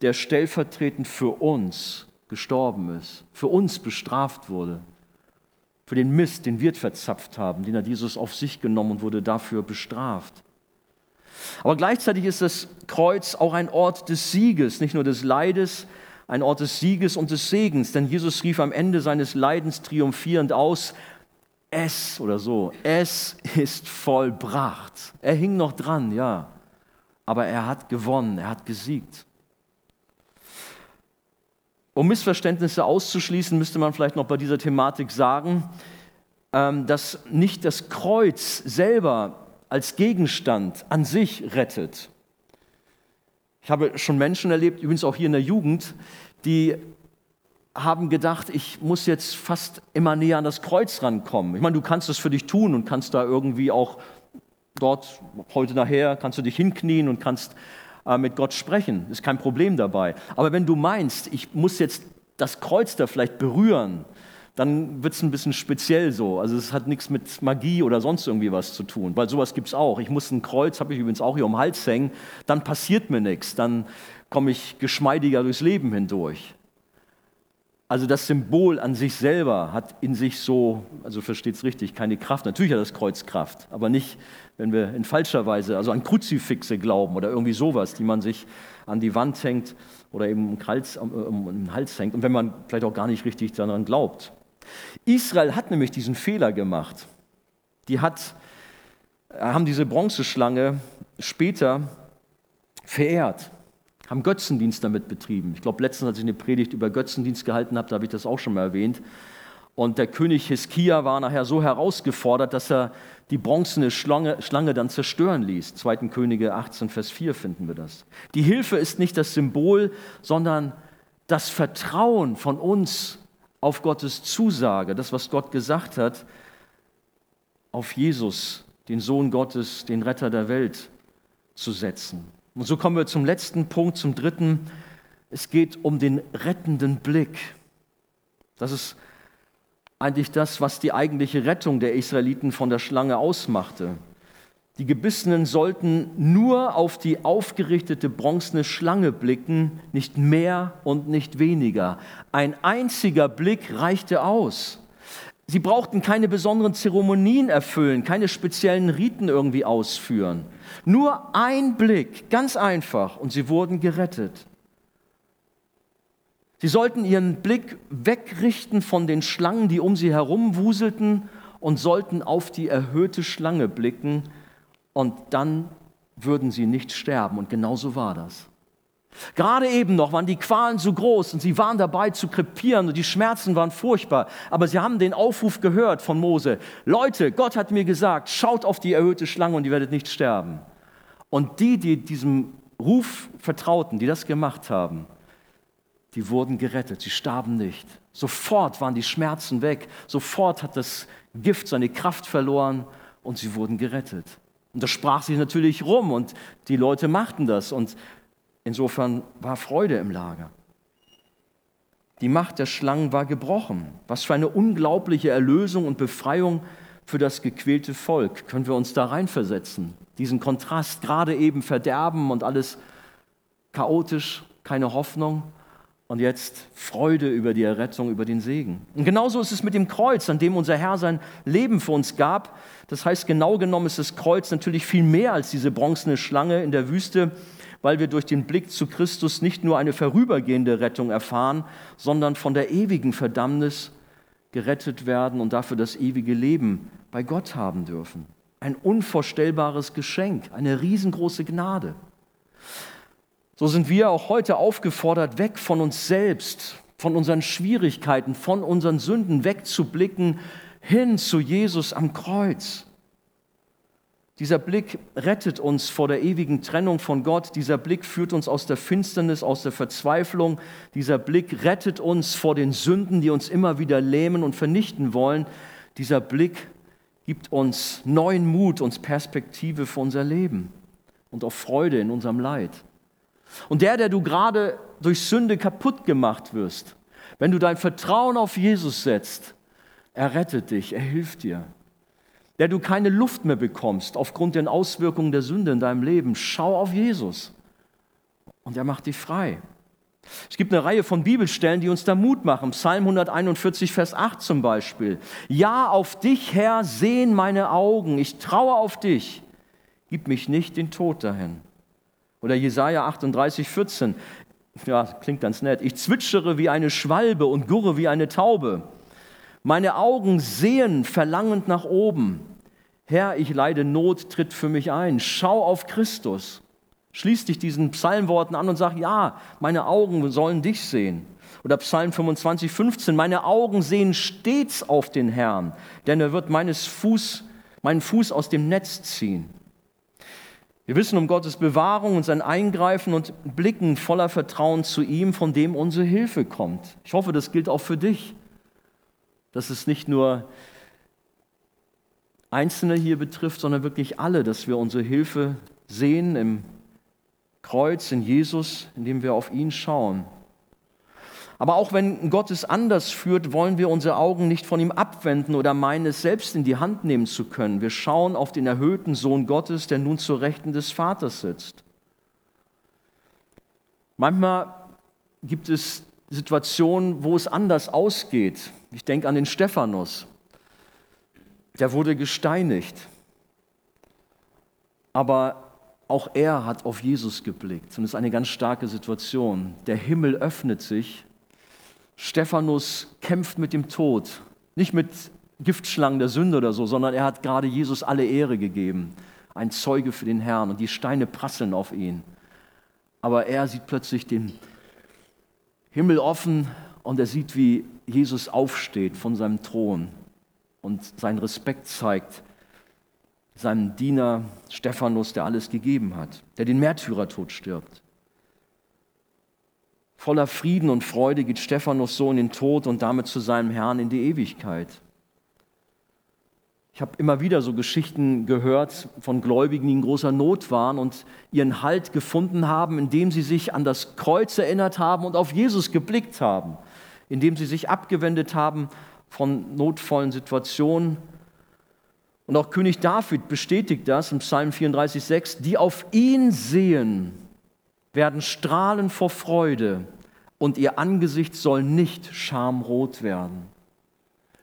der stellvertretend für uns gestorben ist, für uns bestraft wurde, für den Mist, den wir verzapft haben, den hat Jesus auf sich genommen und wurde dafür bestraft. Aber gleichzeitig ist das Kreuz auch ein Ort des Sieges, nicht nur des Leides, ein Ort des Sieges und des Segens. Denn Jesus rief am Ende seines Leidens triumphierend aus, es oder so, es ist vollbracht. Er hing noch dran, ja, aber er hat gewonnen, er hat gesiegt. Um Missverständnisse auszuschließen, müsste man vielleicht noch bei dieser Thematik sagen, ähm, dass nicht das Kreuz selber als Gegenstand an sich rettet. Ich habe schon Menschen erlebt, übrigens auch hier in der Jugend, die haben gedacht, ich muss jetzt fast immer näher an das Kreuz rankommen. Ich meine, du kannst das für dich tun und kannst da irgendwie auch dort, heute nachher, kannst du dich hinknien und kannst äh, mit Gott sprechen. Ist kein Problem dabei. Aber wenn du meinst, ich muss jetzt das Kreuz da vielleicht berühren, dann wird es ein bisschen speziell so. Also es hat nichts mit Magie oder sonst irgendwie was zu tun, weil sowas gibt es auch. Ich muss ein Kreuz, habe ich übrigens auch hier um den Hals hängen, dann passiert mir nichts, dann komme ich geschmeidiger durchs Leben hindurch. Also das Symbol an sich selber hat in sich so, also versteht es richtig, keine Kraft. Natürlich hat das Kreuz Kraft, aber nicht, wenn wir in falscher Weise, also an Kruzifixe glauben oder irgendwie sowas, die man sich an die Wand hängt oder eben um den Hals, um den Hals hängt und wenn man vielleicht auch gar nicht richtig daran glaubt. Israel hat nämlich diesen Fehler gemacht. Die hat, haben diese Bronzeschlange später verehrt haben Götzendienst damit betrieben. Ich glaube, letztens, als ich eine Predigt über Götzendienst gehalten habe, da habe ich das auch schon mal erwähnt. Und der König Hiskia war nachher so herausgefordert, dass er die bronzene Schlange, Schlange dann zerstören ließ. 2. Könige 18, Vers 4 finden wir das. Die Hilfe ist nicht das Symbol, sondern das Vertrauen von uns auf Gottes Zusage, das, was Gott gesagt hat, auf Jesus, den Sohn Gottes, den Retter der Welt zu setzen. Und so kommen wir zum letzten Punkt, zum dritten. Es geht um den rettenden Blick. Das ist eigentlich das, was die eigentliche Rettung der Israeliten von der Schlange ausmachte. Die Gebissenen sollten nur auf die aufgerichtete bronzene Schlange blicken, nicht mehr und nicht weniger. Ein einziger Blick reichte aus. Sie brauchten keine besonderen Zeremonien erfüllen, keine speziellen Riten irgendwie ausführen. Nur ein Blick, ganz einfach, und sie wurden gerettet. Sie sollten ihren Blick wegrichten von den Schlangen, die um sie herum wuselten, und sollten auf die erhöhte Schlange blicken, und dann würden sie nicht sterben. Und genau so war das. Gerade eben noch waren die Qualen so groß und sie waren dabei zu krepieren und die Schmerzen waren furchtbar. Aber sie haben den Aufruf gehört von Mose. Leute, Gott hat mir gesagt, schaut auf die erhöhte Schlange und ihr werdet nicht sterben. Und die, die diesem Ruf vertrauten, die das gemacht haben, die wurden gerettet, sie starben nicht. Sofort waren die Schmerzen weg, sofort hat das Gift seine Kraft verloren und sie wurden gerettet. Und das sprach sich natürlich rum und die Leute machten das und Insofern war Freude im Lager. Die Macht der Schlangen war gebrochen. Was für eine unglaubliche Erlösung und Befreiung für das gequälte Volk. Können wir uns da reinversetzen? Diesen Kontrast, gerade eben Verderben und alles chaotisch, keine Hoffnung und jetzt Freude über die Errettung, über den Segen. Und genauso ist es mit dem Kreuz, an dem unser Herr sein Leben für uns gab. Das heißt, genau genommen ist das Kreuz natürlich viel mehr als diese bronzene Schlange in der Wüste, weil wir durch den Blick zu Christus nicht nur eine vorübergehende Rettung erfahren, sondern von der ewigen Verdammnis gerettet werden und dafür das ewige Leben bei Gott haben dürfen. Ein unvorstellbares Geschenk, eine riesengroße Gnade. So sind wir auch heute aufgefordert, weg von uns selbst, von unseren Schwierigkeiten, von unseren Sünden wegzublicken, hin zu Jesus am Kreuz. Dieser Blick rettet uns vor der ewigen Trennung von Gott. Dieser Blick führt uns aus der Finsternis, aus der Verzweiflung. Dieser Blick rettet uns vor den Sünden, die uns immer wieder lähmen und vernichten wollen. Dieser Blick gibt uns neuen Mut, uns Perspektive für unser Leben und auch Freude in unserem Leid. Und der, der du gerade durch Sünde kaputt gemacht wirst, wenn du dein Vertrauen auf Jesus setzt, er rettet dich, er hilft dir der du keine Luft mehr bekommst aufgrund der Auswirkungen der Sünde in deinem Leben, schau auf Jesus und er macht dich frei. Es gibt eine Reihe von Bibelstellen, die uns da Mut machen. Psalm 141, Vers 8 zum Beispiel. Ja, auf dich, Herr, sehen meine Augen. Ich traue auf dich. Gib mich nicht den Tod dahin. Oder Jesaja 38, 14. Ja, klingt ganz nett. Ich zwitschere wie eine Schwalbe und gurre wie eine Taube. Meine Augen sehen verlangend nach oben. Herr, ich leide Not, tritt für mich ein. Schau auf Christus. Schließ dich diesen Psalmworten an und sag, ja, meine Augen sollen dich sehen. Oder Psalm 25, 15, meine Augen sehen stets auf den Herrn, denn er wird meines Fuß, meinen Fuß aus dem Netz ziehen. Wir wissen um Gottes Bewahrung und sein Eingreifen und blicken voller Vertrauen zu ihm, von dem unsere Hilfe kommt. Ich hoffe, das gilt auch für dich dass es nicht nur Einzelne hier betrifft, sondern wirklich alle, dass wir unsere Hilfe sehen im Kreuz, in Jesus, indem wir auf ihn schauen. Aber auch wenn Gott es anders führt, wollen wir unsere Augen nicht von ihm abwenden oder meinen, es selbst in die Hand nehmen zu können. Wir schauen auf den erhöhten Sohn Gottes, der nun zur Rechten des Vaters sitzt. Manchmal gibt es Situationen, wo es anders ausgeht. Ich denke an den Stephanus. Der wurde gesteinigt. Aber auch er hat auf Jesus geblickt. Und es ist eine ganz starke Situation. Der Himmel öffnet sich. Stephanus kämpft mit dem Tod. Nicht mit Giftschlangen der Sünde oder so, sondern er hat gerade Jesus alle Ehre gegeben. Ein Zeuge für den Herrn. Und die Steine prasseln auf ihn. Aber er sieht plötzlich den Himmel offen und er sieht, wie Jesus aufsteht von seinem Thron und seinen Respekt zeigt seinem Diener Stephanus, der alles gegeben hat, der den Märtyrertod stirbt. Voller Frieden und Freude geht Stephanus so in den Tod und damit zu seinem Herrn in die Ewigkeit. Ich habe immer wieder so Geschichten gehört von Gläubigen, die in großer Not waren und ihren Halt gefunden haben, indem sie sich an das Kreuz erinnert haben und auf Jesus geblickt haben, indem sie sich abgewendet haben von notvollen Situationen. Und auch König David bestätigt das im Psalm 34,6: Die auf ihn sehen, werden strahlen vor Freude und ihr Angesicht soll nicht schamrot werden.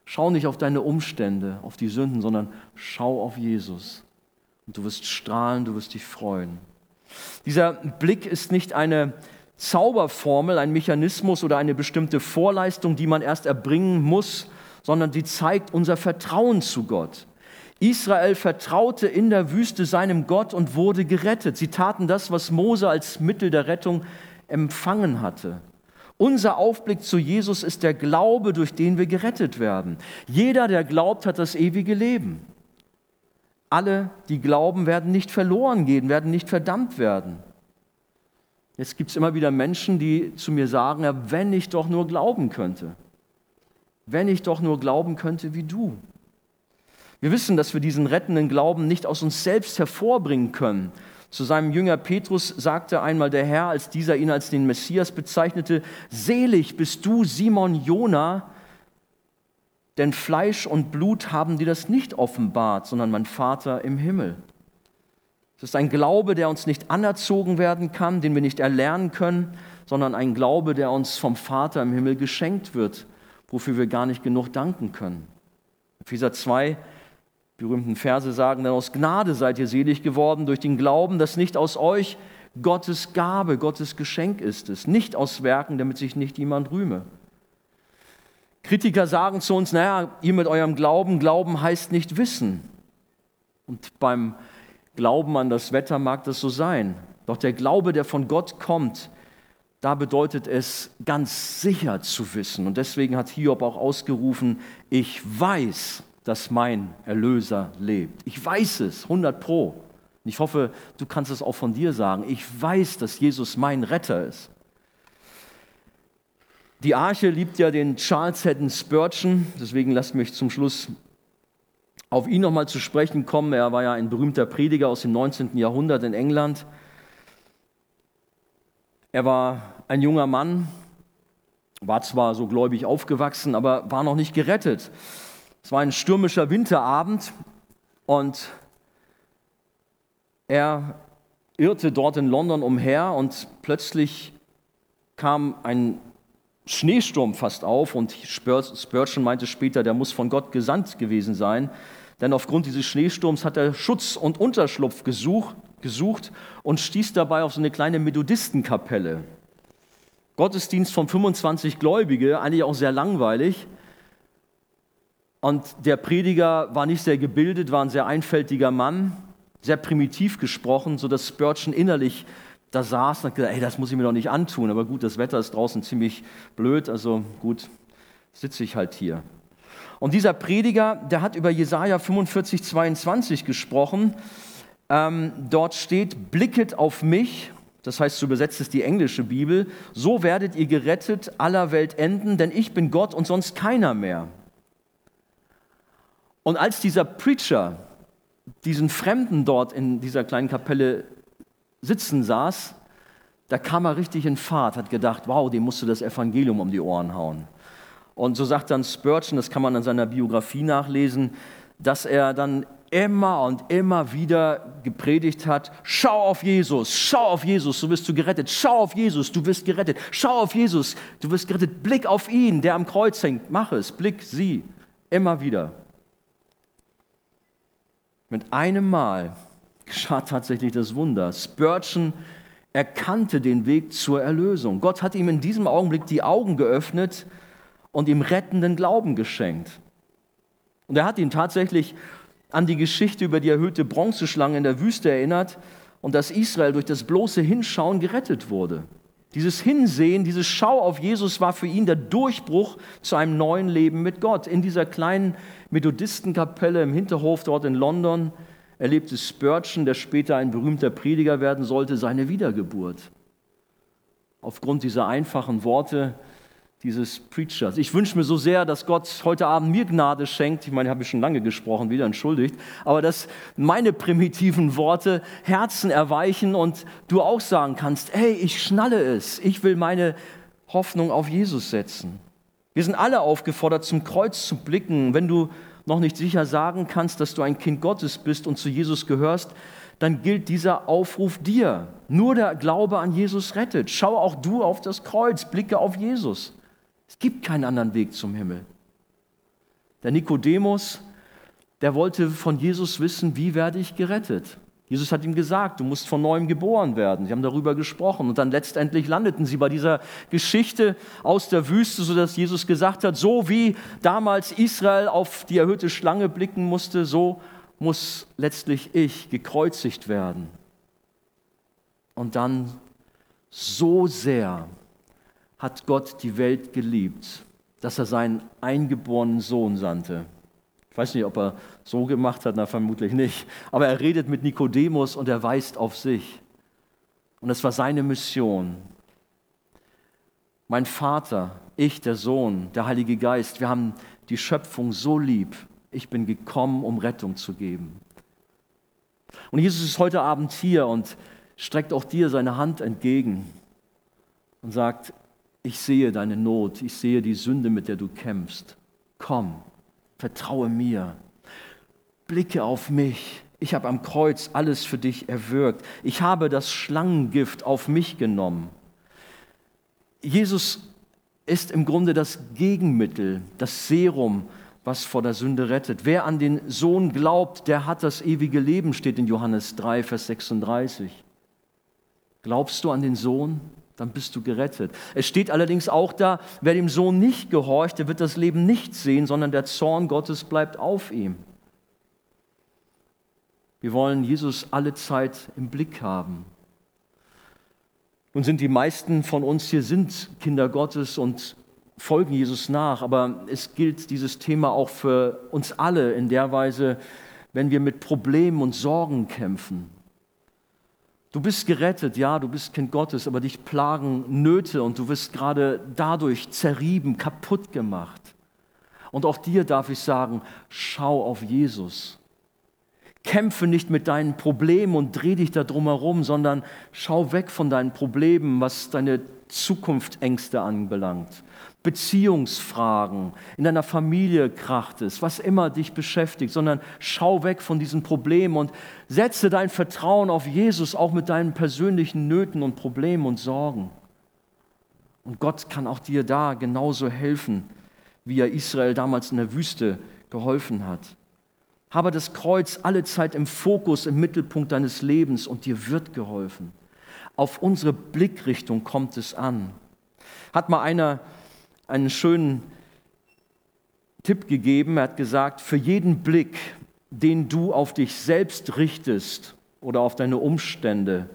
Schau nicht auf deine Umstände, auf die Sünden, sondern schau auf Jesus. Und du wirst strahlen, du wirst dich freuen. Dieser Blick ist nicht eine Zauberformel, ein Mechanismus oder eine bestimmte Vorleistung, die man erst erbringen muss, sondern die zeigt unser Vertrauen zu Gott. Israel vertraute in der Wüste seinem Gott und wurde gerettet. Sie taten das, was Mose als Mittel der Rettung empfangen hatte. Unser Aufblick zu Jesus ist der Glaube, durch den wir gerettet werden. Jeder, der glaubt, hat das ewige Leben. Alle, die glauben, werden nicht verloren gehen, werden nicht verdammt werden. Jetzt gibt es immer wieder Menschen, die zu mir sagen, ja, wenn ich doch nur glauben könnte. Wenn ich doch nur glauben könnte wie du. Wir wissen, dass wir diesen rettenden Glauben nicht aus uns selbst hervorbringen können, zu seinem Jünger Petrus sagte einmal der Herr, als dieser ihn als den Messias bezeichnete, Selig bist du, Simon Jona, denn Fleisch und Blut haben dir das nicht offenbart, sondern mein Vater im Himmel. Es ist ein Glaube, der uns nicht anerzogen werden kann, den wir nicht erlernen können, sondern ein Glaube, der uns vom Vater im Himmel geschenkt wird, wofür wir gar nicht genug danken können. Epheser 2 berühmten Verse sagen, denn aus Gnade seid ihr selig geworden durch den Glauben, dass nicht aus euch Gottes Gabe, Gottes Geschenk ist es, nicht aus Werken, damit sich nicht jemand rühme. Kritiker sagen zu uns, naja, ihr mit eurem Glauben, Glauben heißt nicht wissen. Und beim Glauben an das Wetter mag das so sein. Doch der Glaube, der von Gott kommt, da bedeutet es ganz sicher zu wissen. Und deswegen hat Hiob auch ausgerufen, ich weiß, dass mein Erlöser lebt. Ich weiß es, 100 Pro. Und ich hoffe, du kannst es auch von dir sagen. Ich weiß, dass Jesus mein Retter ist. Die Arche liebt ja den Charles Haddon Spurgeon, deswegen lasst mich zum Schluss auf ihn nochmal zu sprechen kommen. Er war ja ein berühmter Prediger aus dem 19. Jahrhundert in England. Er war ein junger Mann, war zwar so gläubig aufgewachsen, aber war noch nicht gerettet. Es war ein stürmischer Winterabend und er irrte dort in London umher und plötzlich kam ein Schneesturm fast auf und Spurgeon meinte später, der muss von Gott gesandt gewesen sein, denn aufgrund dieses Schneesturms hat er Schutz und Unterschlupf gesucht, gesucht und stieß dabei auf so eine kleine Methodistenkapelle. Gottesdienst von 25 Gläubige, eigentlich auch sehr langweilig. Und der Prediger war nicht sehr gebildet, war ein sehr einfältiger Mann, sehr primitiv gesprochen, sodass Spurgeon innerlich da saß und hat gesagt, ey, das muss ich mir doch nicht antun. Aber gut, das Wetter ist draußen ziemlich blöd, also gut, sitze ich halt hier. Und dieser Prediger, der hat über Jesaja 45, 22 gesprochen. Ähm, dort steht: Blicket auf mich, das heißt, so übersetzt es die englische Bibel, so werdet ihr gerettet aller Welt enden, denn ich bin Gott und sonst keiner mehr. Und als dieser Preacher diesen Fremden dort in dieser kleinen Kapelle sitzen saß, da kam er richtig in Fahrt, hat gedacht, wow, dem musst du das Evangelium um die Ohren hauen. Und so sagt dann Spurgeon, das kann man in seiner Biografie nachlesen, dass er dann immer und immer wieder gepredigt hat, schau auf Jesus, schau auf Jesus, so wirst du gerettet, schau auf Jesus, du wirst gerettet, schau auf Jesus, du wirst gerettet, Blick auf ihn, der am Kreuz hängt, mach es, Blick sie, immer wieder. Mit einem Mal geschah tatsächlich das Wunder. Spurgeon erkannte den Weg zur Erlösung. Gott hat ihm in diesem Augenblick die Augen geöffnet und ihm rettenden Glauben geschenkt. Und er hat ihn tatsächlich an die Geschichte über die erhöhte Bronzeschlange in der Wüste erinnert und dass Israel durch das bloße Hinschauen gerettet wurde. Dieses Hinsehen, dieses Schau auf Jesus war für ihn der Durchbruch zu einem neuen Leben mit Gott. In dieser kleinen Methodistenkapelle im Hinterhof dort in London erlebte Spurgeon, der später ein berühmter Prediger werden sollte, seine Wiedergeburt. Aufgrund dieser einfachen Worte dieses Preachers. Ich wünsche mir so sehr, dass Gott heute Abend mir Gnade schenkt. Ich meine, ich habe schon lange gesprochen, wieder entschuldigt, aber dass meine primitiven Worte Herzen erweichen und du auch sagen kannst, hey, ich schnalle es. Ich will meine Hoffnung auf Jesus setzen. Wir sind alle aufgefordert, zum Kreuz zu blicken. Wenn du noch nicht sicher sagen kannst, dass du ein Kind Gottes bist und zu Jesus gehörst, dann gilt dieser Aufruf dir. Nur der Glaube an Jesus rettet. Schau auch du auf das Kreuz, blicke auf Jesus. Es gibt keinen anderen Weg zum Himmel. Der Nikodemus, der wollte von Jesus wissen, wie werde ich gerettet? Jesus hat ihm gesagt, du musst von neuem geboren werden. Sie haben darüber gesprochen und dann letztendlich landeten sie bei dieser Geschichte aus der Wüste, sodass Jesus gesagt hat, so wie damals Israel auf die erhöhte Schlange blicken musste, so muss letztlich ich gekreuzigt werden. Und dann so sehr hat Gott die Welt geliebt, dass er seinen eingeborenen Sohn sandte. Ich weiß nicht, ob er so gemacht hat, na vermutlich nicht. Aber er redet mit Nikodemus und er weist auf sich. Und es war seine Mission. Mein Vater, ich, der Sohn, der Heilige Geist, wir haben die Schöpfung so lieb. Ich bin gekommen, um Rettung zu geben. Und Jesus ist heute Abend hier und streckt auch dir seine Hand entgegen und sagt, ich sehe deine Not, ich sehe die Sünde, mit der du kämpfst. Komm, vertraue mir, blicke auf mich. Ich habe am Kreuz alles für dich erwürgt. Ich habe das Schlangengift auf mich genommen. Jesus ist im Grunde das Gegenmittel, das Serum, was vor der Sünde rettet. Wer an den Sohn glaubt, der hat das ewige Leben, steht in Johannes 3, Vers 36. Glaubst du an den Sohn? Dann bist du gerettet. Es steht allerdings auch da, wer dem Sohn nicht gehorcht, der wird das Leben nicht sehen, sondern der Zorn Gottes bleibt auf ihm. Wir wollen Jesus alle Zeit im Blick haben. Nun sind die meisten von uns hier sind Kinder Gottes und folgen Jesus nach, aber es gilt dieses Thema auch für uns alle in der Weise, wenn wir mit Problemen und Sorgen kämpfen. Du bist gerettet, ja, du bist Kind Gottes, aber dich plagen Nöte und du wirst gerade dadurch zerrieben, kaputt gemacht. Und auch dir darf ich sagen, schau auf Jesus. Kämpfe nicht mit deinen Problemen und dreh dich da drum herum, sondern schau weg von deinen Problemen, was deine Zukunftsängste anbelangt. Beziehungsfragen, in deiner Familie kracht es, was immer dich beschäftigt, sondern schau weg von diesen Problemen und setze dein Vertrauen auf Jesus auch mit deinen persönlichen Nöten und Problemen und Sorgen. Und Gott kann auch dir da genauso helfen, wie er Israel damals in der Wüste geholfen hat. Habe das Kreuz alle Zeit im Fokus, im Mittelpunkt deines Lebens und dir wird geholfen. Auf unsere Blickrichtung kommt es an. Hat mal einer einen schönen Tipp gegeben. Er hat gesagt, für jeden Blick, den du auf dich selbst richtest oder auf deine Umstände,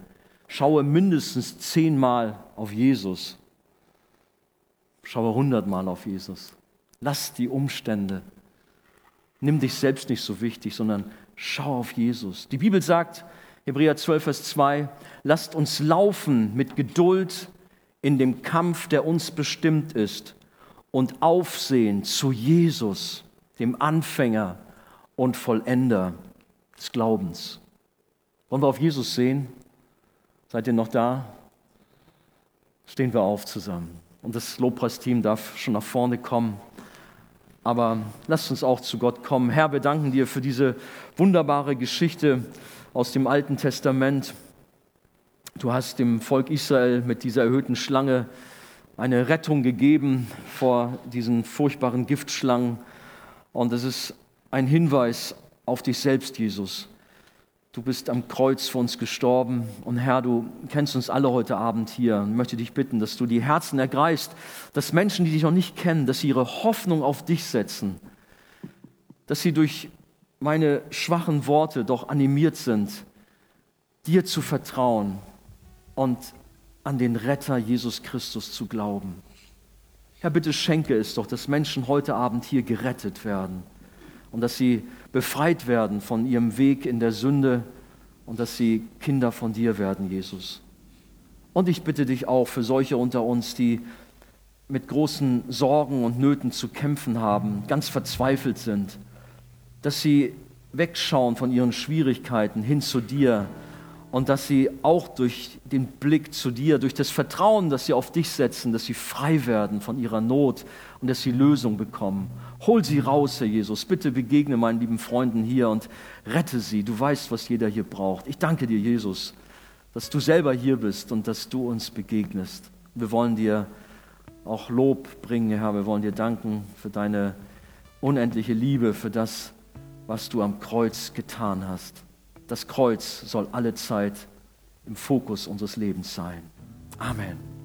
schaue mindestens zehnmal auf Jesus. Schaue hundertmal auf Jesus. Lass die Umstände. Nimm dich selbst nicht so wichtig, sondern schau auf Jesus. Die Bibel sagt, Hebräer 12, Vers 2, lasst uns laufen mit Geduld in dem Kampf, der uns bestimmt ist und Aufsehen zu Jesus, dem Anfänger und Vollender des Glaubens. Wollen wir auf Jesus sehen? Seid ihr noch da? Stehen wir auf zusammen. Und das Lobpreisteam darf schon nach vorne kommen. Aber lasst uns auch zu Gott kommen. Herr, wir danken dir für diese wunderbare Geschichte aus dem Alten Testament. Du hast dem Volk Israel mit dieser erhöhten Schlange eine Rettung gegeben vor diesen furchtbaren Giftschlangen. Und es ist ein Hinweis auf dich selbst, Jesus. Du bist am Kreuz für uns gestorben und Herr, du kennst uns alle heute Abend hier und möchte dich bitten, dass du die Herzen ergreifst, dass Menschen, die dich noch nicht kennen, dass sie ihre Hoffnung auf dich setzen, dass sie durch meine schwachen Worte doch animiert sind, dir zu vertrauen und an den Retter Jesus Christus zu glauben. Herr, bitte schenke es doch, dass Menschen heute Abend hier gerettet werden und dass sie befreit werden von ihrem Weg in der Sünde und dass sie Kinder von dir werden, Jesus. Und ich bitte dich auch für solche unter uns, die mit großen Sorgen und Nöten zu kämpfen haben, ganz verzweifelt sind, dass sie wegschauen von ihren Schwierigkeiten hin zu dir und dass sie auch durch den Blick zu dir, durch das Vertrauen, das sie auf dich setzen, dass sie frei werden von ihrer Not und dass sie Lösung bekommen. Hol sie raus, Herr Jesus. Bitte begegne meinen lieben Freunden hier und rette sie. Du weißt, was jeder hier braucht. Ich danke dir, Jesus, dass du selber hier bist und dass du uns begegnest. Wir wollen dir auch Lob bringen, Herr. Wir wollen dir danken für deine unendliche Liebe, für das, was du am Kreuz getan hast. Das Kreuz soll alle Zeit im Fokus unseres Lebens sein. Amen.